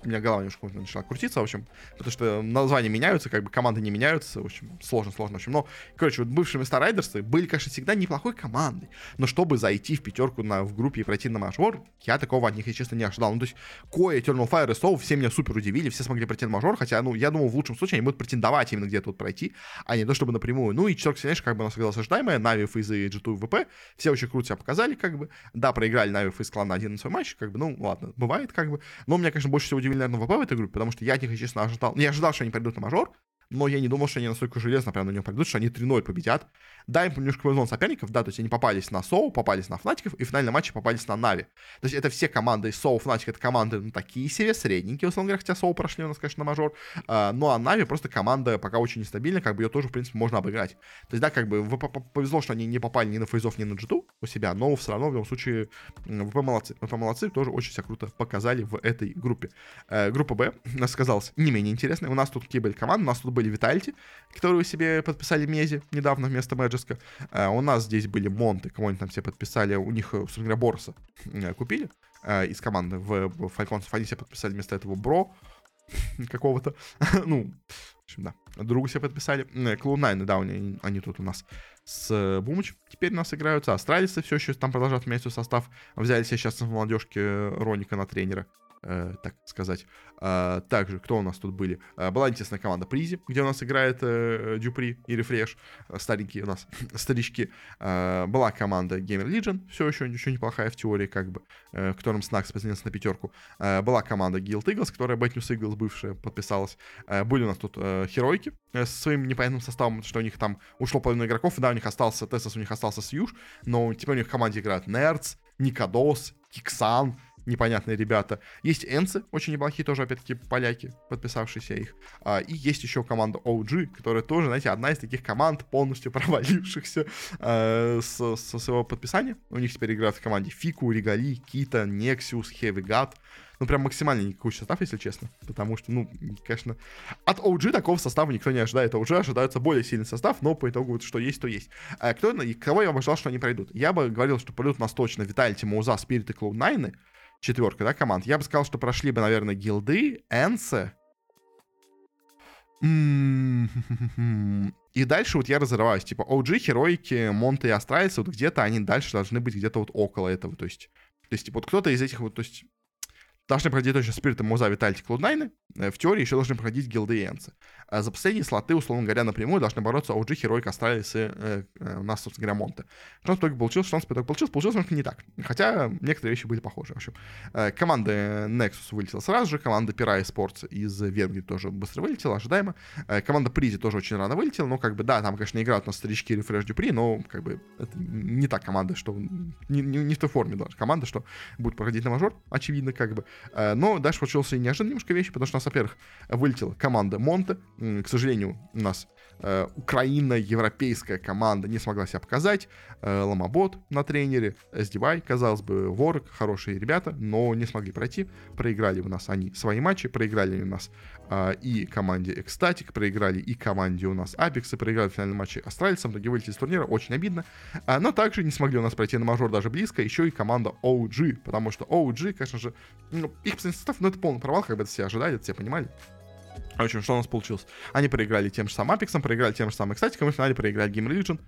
у меня голова немножко начала крутиться, в общем, потому что названия меняются, как бы команды не меняются, в общем, сложно, сложно, в общем, но, короче, вот бывшие места Райдерсы были, конечно, всегда неплохой командой, но чтобы зайти в пятерку на, в группе и пройти на мажор, я такого от них, если честно, не ожидал, ну, то есть, KOI, Eternal Fire и Soul все меня супер удивили, все смогли пройти на мажор, хотя, ну, я думал, в лучшем случае они будут претендовать именно где-то вот пройти, а не то, чтобы напрямую, ну, и четверка сильнейших, как бы, у нас оказалась ожидаемая, NAVI, FaZe и G2 VP, все очень круто себя показали, как бы, да, проиграли NAVI, FaZe Clan один на свой матч, как бы, ну, ладно, бывает, как бы, но меня, конечно, больше всего удивили, наверное, ВП в этой группе, потому что я них, честно, ожидал. Не ожидал, что они пойдут на мажор, но я не думал, что они настолько железно прям на него пойдут, что они 3-0 победят. Да, им немножко повезло соперников, да, то есть они попались на SAW, попались на Фнатиков, и в финальном матче попались на NAVI. То есть это все команды SAW, Fnatic, это команды, ну, такие себе, средненькие, условно говоря, хотя SAW прошли у нас, конечно, на мажор. А, ну, а NAVI просто команда пока очень нестабильная, как бы ее тоже, в принципе, можно обыграть. То есть, да, как бы повезло, что они не попали ни на фейзов, ни на G2 у себя, но все равно, в любом случае, ВП молодцы. ВП молодцы, тоже очень себя круто показали в этой группе. Э, группа Б, [CLEARS THROAT] нас оказалась, не менее интересная. У нас тут какие были команды, у нас тут были Vitality, которые себе подписали Мези недавно вместо Мэджиска. У нас здесь были Монты, кого они там все подписали, у них, э, собственно говоря, Борса э, купили а, из команды в, в Falcons, они себе подписали вместо этого Бро [LAUGHS] какого-то, [LAUGHS] ну, общем, да, другу себе подписали. Клоунайны, да, они, они тут у нас с Бумыч теперь у нас играются. Астралисы все еще там продолжают менять состав. Взяли себе сейчас в молодежке Роника на тренера э, так сказать. А, также, кто у нас тут были? А, была интересная команда Призи, где у нас играет э, Дюпри и Рефреш, э, старенькие у нас [LAUGHS] старички. А, была команда Gamer Legion, все еще ничего неплохая в теории, как бы, э, которым Снакс присоединился на пятерку. А, была команда Guild Eagles, которая Bad News бывшая подписалась. А, были у нас тут э, Херойки э, со своим непонятным составом, что у них там ушло половина игроков, да, у них остался Тесос, у них остался Сьюж, но теперь у них в команде играют Нердс, Никодос, Киксан, непонятные ребята. Есть энцы, очень неплохие тоже, опять-таки, поляки, подписавшиеся их. А, и есть еще команда OG, которая тоже, знаете, одна из таких команд, полностью [LAUGHS] провалившихся а, с, со своего подписания. У них теперь играют в команде Фику, Регали, Кита, Nexus, Heavy God. Ну, прям максимально никакой состав, если честно. Потому что, ну, конечно, от OG такого состава никто не ожидает. OG ожидается более сильный состав, но по итогу, вот, что есть, то есть. А кто, кого я бы ожидал, что они пройдут? Я бы говорил, что пройдут нас точно Виталити, Мауза, Спирит и Cloud9 четверка, да, команд. Я бы сказал, что прошли бы, наверное, гилды, ENCE. И дальше вот я разрываюсь. Типа OG, Херойки, Монте и Астральцы, вот где-то они дальше должны быть где-то вот около этого. То есть, то есть типа вот кто-то из этих вот, то есть должны проходить точно Спирит, Маузы, Vitality, Клауднайны. Э, в теории еще должны проходить гилды и энцы. А за последние слоты, условно говоря, напрямую должны бороться OG, Херой, Астралис и э, э, у нас, собственно говоря, Монте. Что в итоге получилось, что в итоге получилось, получилось немножко не так. Хотя некоторые вещи были похожи. В общем, э, команда Nexus вылетела сразу же, команда Pira Sports из Венгрии тоже быстро вылетела, ожидаемо. Команда Призи тоже очень рано вылетела, но как бы, да, там, конечно, играют у нас старички Refresh Дюпри, но как бы это не та команда, что не, не, не в той форме даже команда, что будет проходить на мажор, очевидно, как бы. Э, но дальше случился и неожиданно немножко вещи, потому что у нас, во-первых, вылетела команда Монте. К сожалению, у нас э, Украина, европейская команда не смогла себя показать. Э, Ломобот на тренере, SDY, казалось бы, Ворок, хорошие ребята, но не смогли пройти. Проиграли у нас они свои матчи, проиграли у нас э, и команде Экстатик, проиграли и команде у нас Apex, и проиграли в финальном матче Астральцам, итоге вылетели из турнира, очень обидно. А, но также не смогли у нас пройти на мажор даже близко, еще и команда OG, потому что OG, конечно же, ну, их состав, ну это полный провал, как бы это все ожидали, это все понимали. В общем, что у нас получилось? Они проиграли тем же самым Апексом, проиграли тем же самым Экстатиком, и в финале проиграли Game Religion.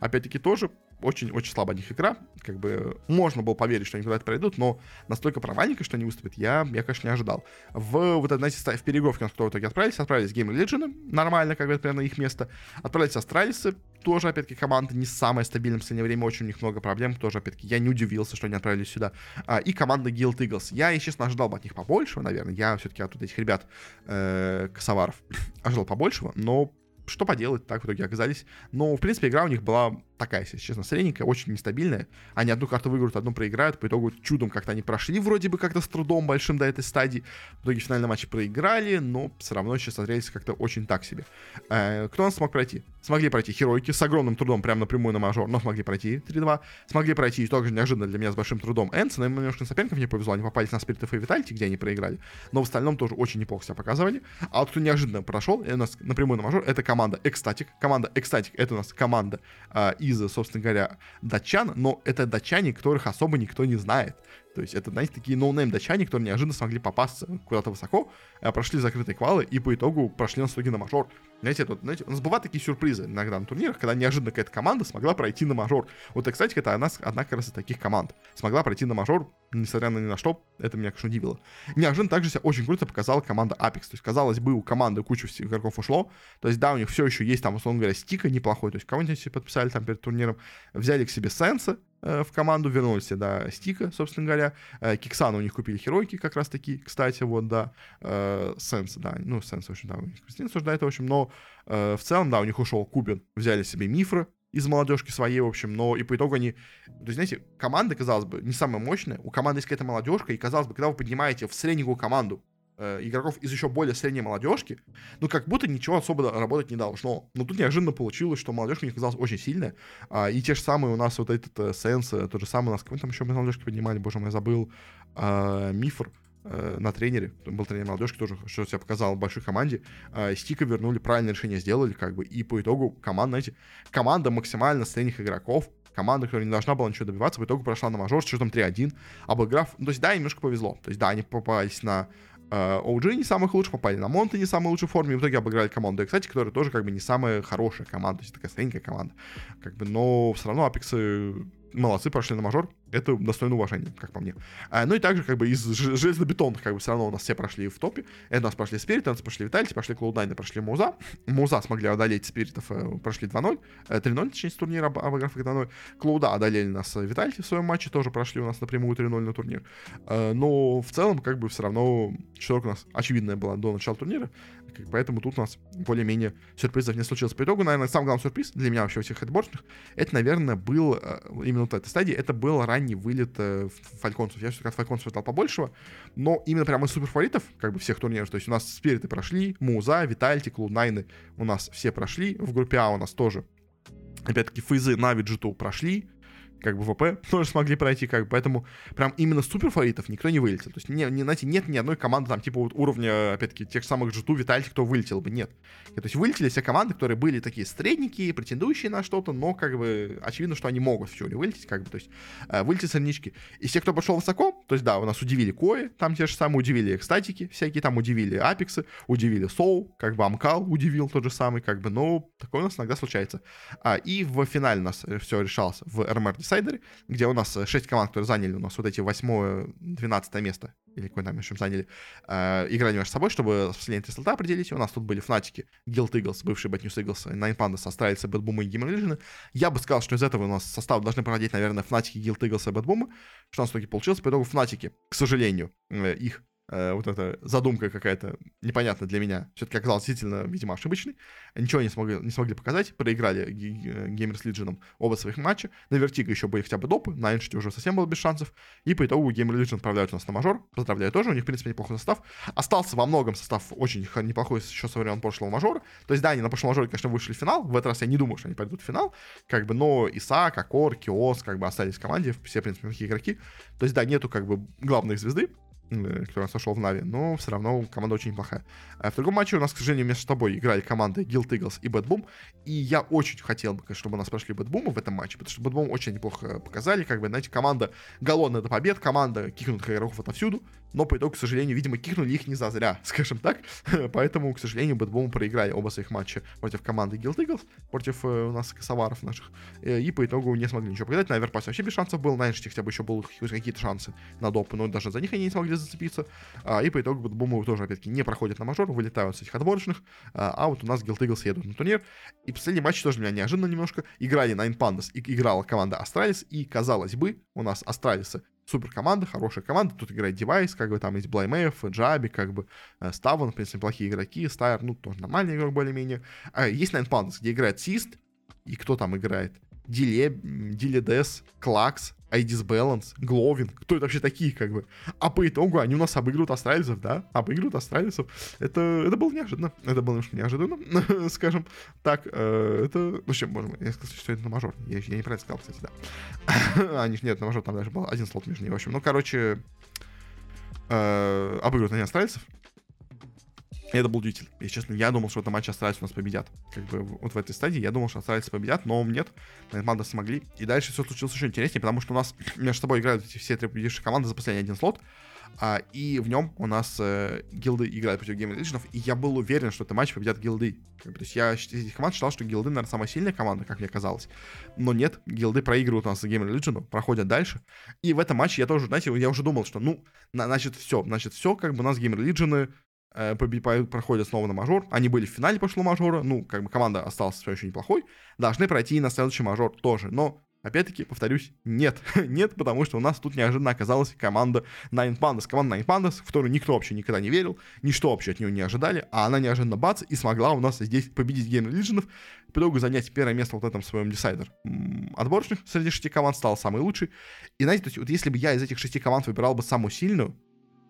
Опять-таки тоже очень-очень слабая них игра. Как бы можно было поверить, что они куда-то пройдут, но настолько провальненько, что они выступят, я, я, конечно, не ожидал. В вот знаете, в переигровке, на кто в итоге отправились, отправились Game Legion, нормально, как бы, примерно их место. Отправились Астралисы, тоже, опять-таки, команда не самая стабильная в последнее время, очень у них много проблем, тоже, опять-таки, я не удивился, что они отправились сюда. А, и команда Guild Eagles. Я, если честно, ожидал бы от них побольше, наверное. Я все-таки от этих ребят, э, косоваров, [LAUGHS] ожидал побольшего, но что поделать, так в итоге оказались. Но, в принципе, игра у них была такая, если честно, средненькая, очень нестабильная. Они одну карту выиграют, одну проиграют. По итогу чудом как-то они прошли вроде бы как-то с трудом большим до этой стадии. В итоге в финальном матче проиграли, но все равно сейчас смотрелись как-то очень так себе. Э, кто нас смог пройти? Смогли пройти Херойки с огромным трудом, прямо напрямую на мажор, но смогли пройти 3-2. Смогли пройти, и также неожиданно для меня с большим трудом Энса, но им немножко соперников не повезло, они попались на Спиритов и Витальти, где они проиграли. Но в остальном тоже очень неплохо себя показывали. А вот кто неожиданно прошел, и у нас напрямую на мажор, это команда ECSTATIC. Команда ECSTATIC, это у нас команда э, из, собственно говоря, датчан, но это датчане, которых особо никто не знает. То есть это, знаете, такие ноунейм датчане, которые неожиданно смогли попасться куда-то высоко, э, прошли закрытые квалы и по итогу прошли на слоты на мажор. Знаете, это, знаете, у нас бывают такие сюрпризы иногда на турнирах, когда неожиданно какая-то команда смогла пройти на мажор. Вот, кстати, это одна, одна как раз из таких команд. Смогла пройти на мажор, несмотря на ни на что, это меня, конечно, удивило. Неожиданно также себя очень круто показала команда Apex. То есть, казалось бы, у команды кучу игроков ушло. То есть, да, у них все еще есть там, условно говоря, стика неплохой. То есть, кого-нибудь себе подписали там перед турниром, взяли к себе Сенса, в команду, вернулись, да, Стика, собственно говоря. Э, Киксана у них купили Херойки как раз таки, кстати, вот, да. Э, Сенс, да, ну, Сенс, в общем, да, у них Кристина осуждает, в общем, но в целом, да, у них ушел Кубин, взяли себе Мифры, из молодежки своей, в общем, но и по итогу они... То есть, знаете, команда, казалось бы, не самая мощная, у команды есть какая-то молодежка, и, казалось бы, когда вы поднимаете в среднюю команду э, игроков из еще более средней молодежки, ну, как будто ничего особо работать не должно. Но тут неожиданно получилось, что молодежка мне казалась очень сильная. А, и те же самые у нас вот этот э, Сенс, э, тот же самый у нас, кого там еще мы молодежки поднимали, боже мой, забыл, э, Мифр э, на тренере, был тренер молодежки, тоже что себя показал в большой команде, э, Стика вернули, правильное решение сделали, как бы, и по итогу команда, знаете, команда максимально средних игроков, команда, которая не должна была ничего добиваться, в итоге прошла на мажор с счетом 3-1, обыграв, ну, то есть, да, немножко повезло, то есть, да, они попались на OG э, не самых лучших, попали на Монте не самой лучшей форме, и в итоге обыграли команду кстати, которая тоже как бы не самая хорошая команда, то есть такая средненькая команда. Как бы, но все равно Апексы молодцы, прошли на мажор. Это достойно уважения, как по мне. А, ну и также, как бы, из железобетонных, как бы, все равно у нас все прошли в топе. Это у нас прошли Спирит, у нас прошли Виталити, прошли Cloud9, прошли Муза. Муза смогли одолеть Спиритов, э, прошли 2-0. 3-0, э, точнее, с турнира, обыграв их 2-0. Клоуда одолели нас Виталити в своем матче, тоже прошли у нас напрямую 3-0 на турнир. Э, но в целом, как бы, все равно четверка у нас очевидная была до начала турнира. Поэтому тут у нас более-менее сюрпризов не случилось. По итогу, наверное, самый главный сюрприз для меня вообще всех хедбордных, это, наверное, был э, именно вот этой стадии, это был ранний вылет э, фальконцев. Я все-таки от фальконцев ждал побольшего, но именно прямо из суперфаворитов, как бы всех турниров, то есть у нас спириты прошли, Муза, Витальти, Клунайны у нас все прошли, в группе А у нас тоже, опять-таки, Фейзы, Нави, G2 прошли, как бы ВП [LAUGHS] тоже смогли пройти, как бы, поэтому прям именно супер фаворитов никто не вылетел. То есть, не, не, знаете, нет ни одной команды там, типа, вот уровня, опять-таки, тех самых G2, Витальти, кто вылетел бы, нет. И, то есть, вылетели все команды, которые были такие средненькие, претендующие на что-то, но, как бы, очевидно, что они могут в теории вылететь, как бы, то есть, э, вылететь среднички. И все, кто пошел высоко, то есть, да, у нас удивили Кои, там те же самые удивили экстатики, всякие там удивили Апексы, удивили Соу, как бы Амкал удивил тот же самый, как бы, но такое у нас иногда случается. А, и в финале у нас все решалось в RMR Decider, где у нас 6 команд, которые заняли у нас вот эти 8-12 место, или какой там еще заняли, э, играли между собой, чтобы последние три слота определить. У нас тут были Фнатики, Guild Eagles, бывший Bad News Eagles, Nine Pandas, Astralis, Bad Boom и Gamer Legion. Я бы сказал, что из этого у нас состав должны проходить, наверное, Фнатики, Guild Eagles и Bad Boom. Что у нас в итоге получилось? По итогу Фнатики, к сожалению, э, их э, вот эта задумка какая-то непонятная для меня, все-таки оказалась действительно, видимо, ошибочной. Ничего не смогли, не смогли показать, проиграли Геймер с Legion оба своих матча. На Вертиго еще были хотя бы допы, на Эншите уже совсем было без шансов. И по итогу Геймер Legion отправляют у нас на мажор. Поздравляю тоже, у них, в принципе, неплохой состав. Остался во многом состав очень неплохой еще со времен прошлого мажора. То есть, да, они на прошлом мажоре, конечно, вышли в финал. В этот раз я не думаю, что они пойдут в финал. Как бы, но Исаак, Акор, Киос, как бы остались в команде, все, в принципе, такие игроки. То есть, да, нету как бы главной звезды, Э, который нас сошел в Нави, но все равно команда очень неплохая. А в другом матче у нас, к сожалению, между собой играли команды Guild Eagles и Bad Boom, и я очень хотел бы, чтобы у нас прошли Bad Boom в этом матче, потому что Bad Boom очень неплохо показали, как бы, знаете, команда голодная до побед, команда кикнутых игроков отовсюду, но по итогу, к сожалению, видимо, кикнули их не зазря, [LAUGHS] скажем так, [LAUGHS] поэтому, к сожалению, Boom проиграли оба своих матча против команды Guild Eagles, против э, у нас косоваров наших, э, и по итогу не смогли ничего показать, на Аверпасе вообще без шансов был, на хотя бы еще было какие-то шансы на допы, но даже за них они не смогли зацепиться, а, и по итогу Бумовцы тоже, опять-таки, не проходят на мажор, вылетают с этих отборочных, а, а вот у нас Guild Eagles едут на турнир. И последний матч тоже меня неожиданно немножко. Играли Nine Pandas, и играла команда Астралис, и, казалось бы, у нас Астралисы супер команда, хорошая команда. Тут играет device, как бы там есть blameF, jabbi, как бы stavn, в принципе, плохие игроки. Staehr, ну, тоже нормальный игрок более-менее. А, есть Pandas, где играет seized, и кто там играет? d1Le, d1Ledez, clax, iDISBALANCE, glowiing, кто это вообще такие, как бы. А по итогу они у нас обыгрывают астралисов, да? Обыгрывают астралисов. Это, это было неожиданно. Это было немножко неожиданно, [LAUGHS] скажем так. Э, это, ну, чем, боже мой, я сказал, что это на мажор. Я, я неправильно сказал, кстати, да. [LAUGHS] Они нет, на мажор там даже был один слот между ними. В общем, ну, короче, э, обыгрывают они астралисов. Это был удивительно. И, честно, я думал, что это матч Астралис у нас победят. Как бы вот в этой стадии я думал, что Астралис победят, но нет. Команда смогли. И дальше все случилось еще интереснее, потому что у нас между собой играют эти все три победившие команды за последний один слот. А, и в нем у нас э, гилды играют против GamerLegion, и я был уверен, что этот матч победят гилды. То есть я из этих команд считал, что гилды, наверное, самая сильная команда, как мне казалось. Но нет, гилды проигрывают у нас GamerLegion, проходят дальше. И в этом матче я тоже, знаете, я уже думал, что, ну, значит, все, значит, все, как бы у нас GamerLegion проходят снова на мажор. Они были в финале прошлого мажора, ну, как бы команда осталась все еще неплохой. Должны пройти и на следующий мажор тоже. Но, опять-таки, повторюсь, нет. [LAUGHS] нет, потому что у нас тут неожиданно оказалась команда Nine Pandas. Команда Nine Pandas, в которую никто вообще никогда не верил, ничто вообще от нее не ожидали, а она неожиданно бац и смогла у нас здесь победить Game Legionов, по занять первое место вот в этом своем десайдер отборочных среди шести команд стал самый лучший. И знаете, то есть, вот если бы я из этих шести команд выбирал бы самую сильную,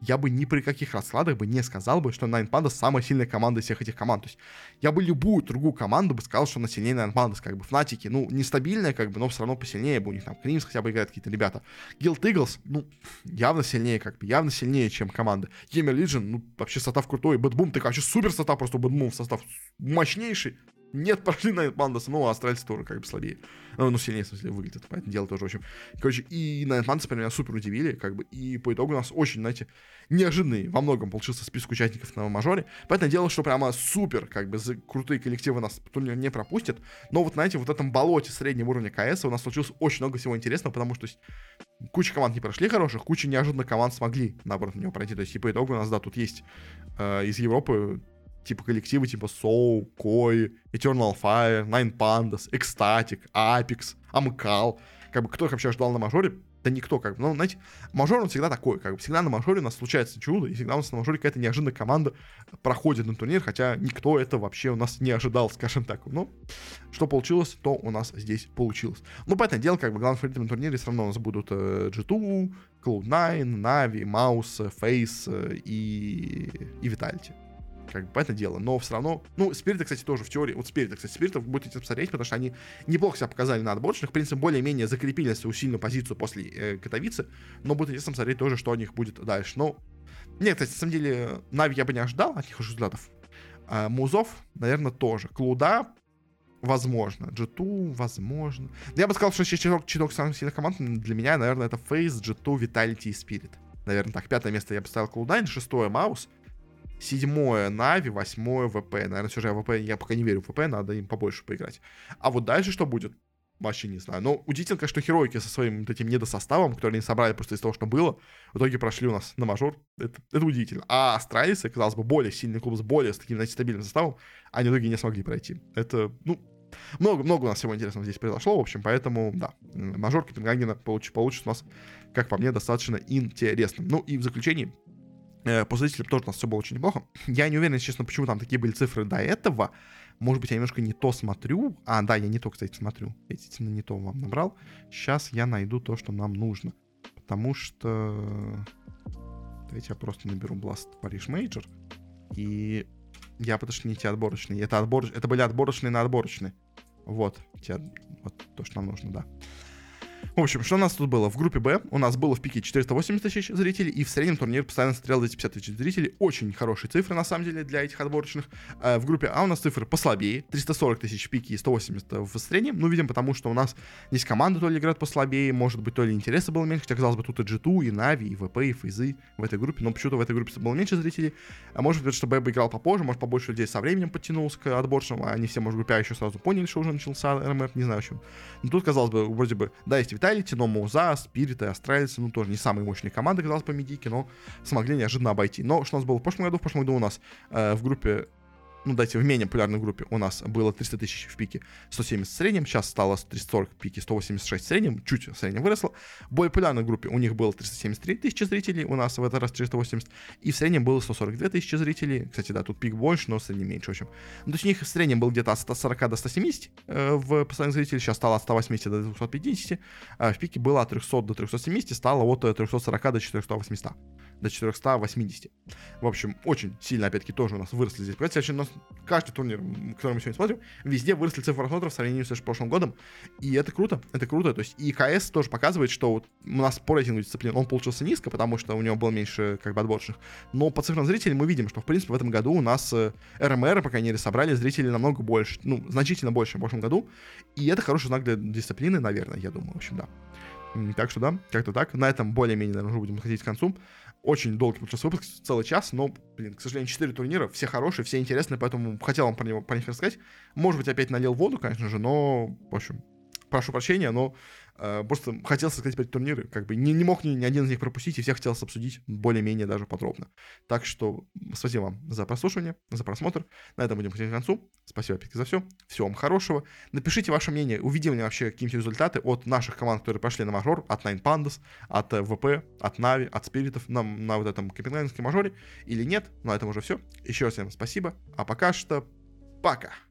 я бы ни при каких раскладах бы не сказал бы, что Nine Pandas самая сильная команда из всех этих команд. То есть я бы любую другую команду бы сказал, что она сильнее Nine Pandas, как бы Фнатики, ну, нестабильная, как бы, но все равно посильнее бы у них там KRIMZ хотя бы играют какие-то ребята. Guild Eagles, ну, явно сильнее, как бы, явно сильнее, чем команда. GamerLegion, ну, вообще состав крутой. BetBoom, ты вообще супер состав, просто BetBoom состав мощнейший. Нет, прошли Nine Pandas, но Астральцы тоже как бы слабее. Ну, ну, сильнее, в смысле, выглядит, поэтому дело тоже, в общем. Короче, и на Пандас меня супер удивили, как бы, и по итогу у нас очень, знаете, неожиданный во многом получился список участников на мажоре. Поэтому дело, что прямо супер, как бы, крутые коллективы нас турнир не пропустят. Но вот, знаете, вот в этом болоте среднего уровня КС у нас случилось очень много всего интересного, потому что есть, куча команд не прошли хороших, куча неожиданных команд смогли, наоборот, на него пройти. То есть, и по итогу у нас, да, тут есть э, из Европы типа коллективы типа Soul, Koi, Eternal Fire, Nine Pandas, Ecstatic, Apex, Amcal. Как бы кто их вообще ждал на мажоре? Да никто, как бы, ну, знаете, мажор он всегда такой, как бы, всегда на мажоре у нас случается чудо, и всегда у нас на мажоре какая-то неожиданная команда проходит на турнир, хотя никто это вообще у нас не ожидал, скажем так. Ну, что получилось, то у нас здесь получилось. Ну, понятное дело, как бы, главным фаворитом на турнире все равно у нас будут э, G2, Cloud9, Navi, Mouse, Face э, и, и Vitality. Как бы, это дело. Но все равно, ну, Спириты, кстати, тоже в теории, вот Спириты, кстати, Спиритов будете посмотреть, потому что они неплохо себя показали на отборочных, в принципе, более-менее закрепили свою сильную позицию после э, Катовицы, но будет интересно смотреть тоже, что у них будет дальше. Но, нет, кстати, на самом деле, Нави я бы не ожидал от них результатов. А, Маузов, наверное, тоже. Клауда, возможно. G2, возможно. Я бы сказал, что четырех, четырех самых сильных команд для меня, наверное, это FaZe, G2, Vitality и Spirit. Наверное, так. Пятое место я поставил Cloud9, шестое MOUZ, седьмое Нави, восьмое ВП. Наверное, все же ВП, я пока не верю в ВП, надо им побольше поиграть. А вот дальше что будет? Вообще не знаю. Но удивительно, конечно, что Херойки со своим вот этим недосоставом, который они собрали просто из того, что было, в итоге прошли у нас на мажор. Это, это удивительно. А Астралисы, казалось бы, более сильный клуб с более с таким, знаете, стабильным составом, они в итоге не смогли пройти. Это, ну, много-много у нас всего интересного здесь произошло, в общем, поэтому, да, мажор Копенгагена получ, получится у нас, как по мне, достаточно интересным. Ну и в заключении, по зрителям тоже у нас все было очень неплохо. Я не уверен, если честно, почему там такие были цифры до этого, может быть, я немножко не то смотрю. А, да, я не то, кстати, смотрю. Я не то вам набрал. Сейчас я найду то, что нам нужно. Потому что... Давайте я просто наберу Blast Paris Major. И я потому что не те отборочные. Это, отбор... это были отборочные на отборочные. Вот, те... вот то, что нам нужно, да. В общем, что у нас тут было? В группе Б у нас было в пике 480 тысяч зрителей, и в среднем турнир постоянно смотрел 250 тысяч зрителей. Очень хорошие цифры, на самом деле, для этих отборочных. А в группе А у нас цифры послабее. 340 тысяч в пике и 180 в среднем. Ну, видим, потому что у нас здесь команды то ли играют послабее, может быть, то ли интереса было меньше, хотя, казалось бы, тут и G2, и Нави, и ВП, и Фейзы в этой группе, но почему-то в этой группе было меньше зрителей. А может быть, что Б играл попозже, может, побольше людей со временем подтянулся к отборочным, а они все, может, группе А еще сразу поняли, что уже начался РМР, не знаю, в чем. Но тут, казалось бы, вроде бы, да, есть Виталити, но Муза, да, Спириты, Астральцы, ну, тоже не самые мощные команды, казалось, по медике, но смогли неожиданно обойти. Но что у нас было в прошлом году? В прошлом году у нас э, в группе ну, дайте, в менее популярной группе у нас было 300 тысяч в пике, 170 в среднем, сейчас стало 340 в пике, 186 в среднем, чуть в среднем выросло. В более популярной группе у них было 373 тысячи зрителей, у нас в этот раз 480, и в среднем было 142 тысячи зрителей. Кстати, да, тут пик больше, но в среднем меньше, в общем. Ну, то есть у них в среднем был где-то от 140 до 170 э, в постоянных зрителей, сейчас стало от 180 до 250, а в пике было от 300 до 370, стало от 340 до 480 до 480. В общем, очень сильно, опять-таки, тоже у нас выросли здесь. Понимаете, у нас каждый турнир, который мы сегодня смотрим, везде выросли цифры просмотров в сравнении с прошлым годом. И это круто, это круто. То есть и КС тоже показывает, что вот у нас по рейтингу дисциплин он получился низко, потому что у него было меньше как бы отборочных. Но по цифрам зрителей мы видим, что в принципе в этом году у нас РМР, по крайней мере, собрали зрителей намного больше, ну, значительно больше, чем в прошлом году. И это хороший знак для дисциплины, наверное, я думаю, в общем, да. Так что да, как-то так. На этом более-менее, наверное, уже будем подходить к концу. Очень долгий получился выпуск, целый час, но, блин, к сожалению, 4 турнира, все хорошие, все интересные, поэтому хотел вам про, него, про них рассказать. Может быть, опять налил воду, конечно же, но, в общем, прошу прощения, но просто хотел сказать про турниры, как бы не, не мог ни, ни один из них пропустить, и всех хотелось обсудить более-менее даже подробно. Так что спасибо вам за прослушивание, за просмотр. На этом будем подходить к концу. Спасибо, опять за все. Всего вам хорошего. Напишите ваше мнение, увидели ли вообще какие-нибудь результаты от наших команд, которые прошли на мажор, от Nine Pandas, от э, ВП, от Нави, от Спиритов на, на вот этом капитанском мажоре или нет. На этом уже все. Еще раз всем спасибо. А пока что пока.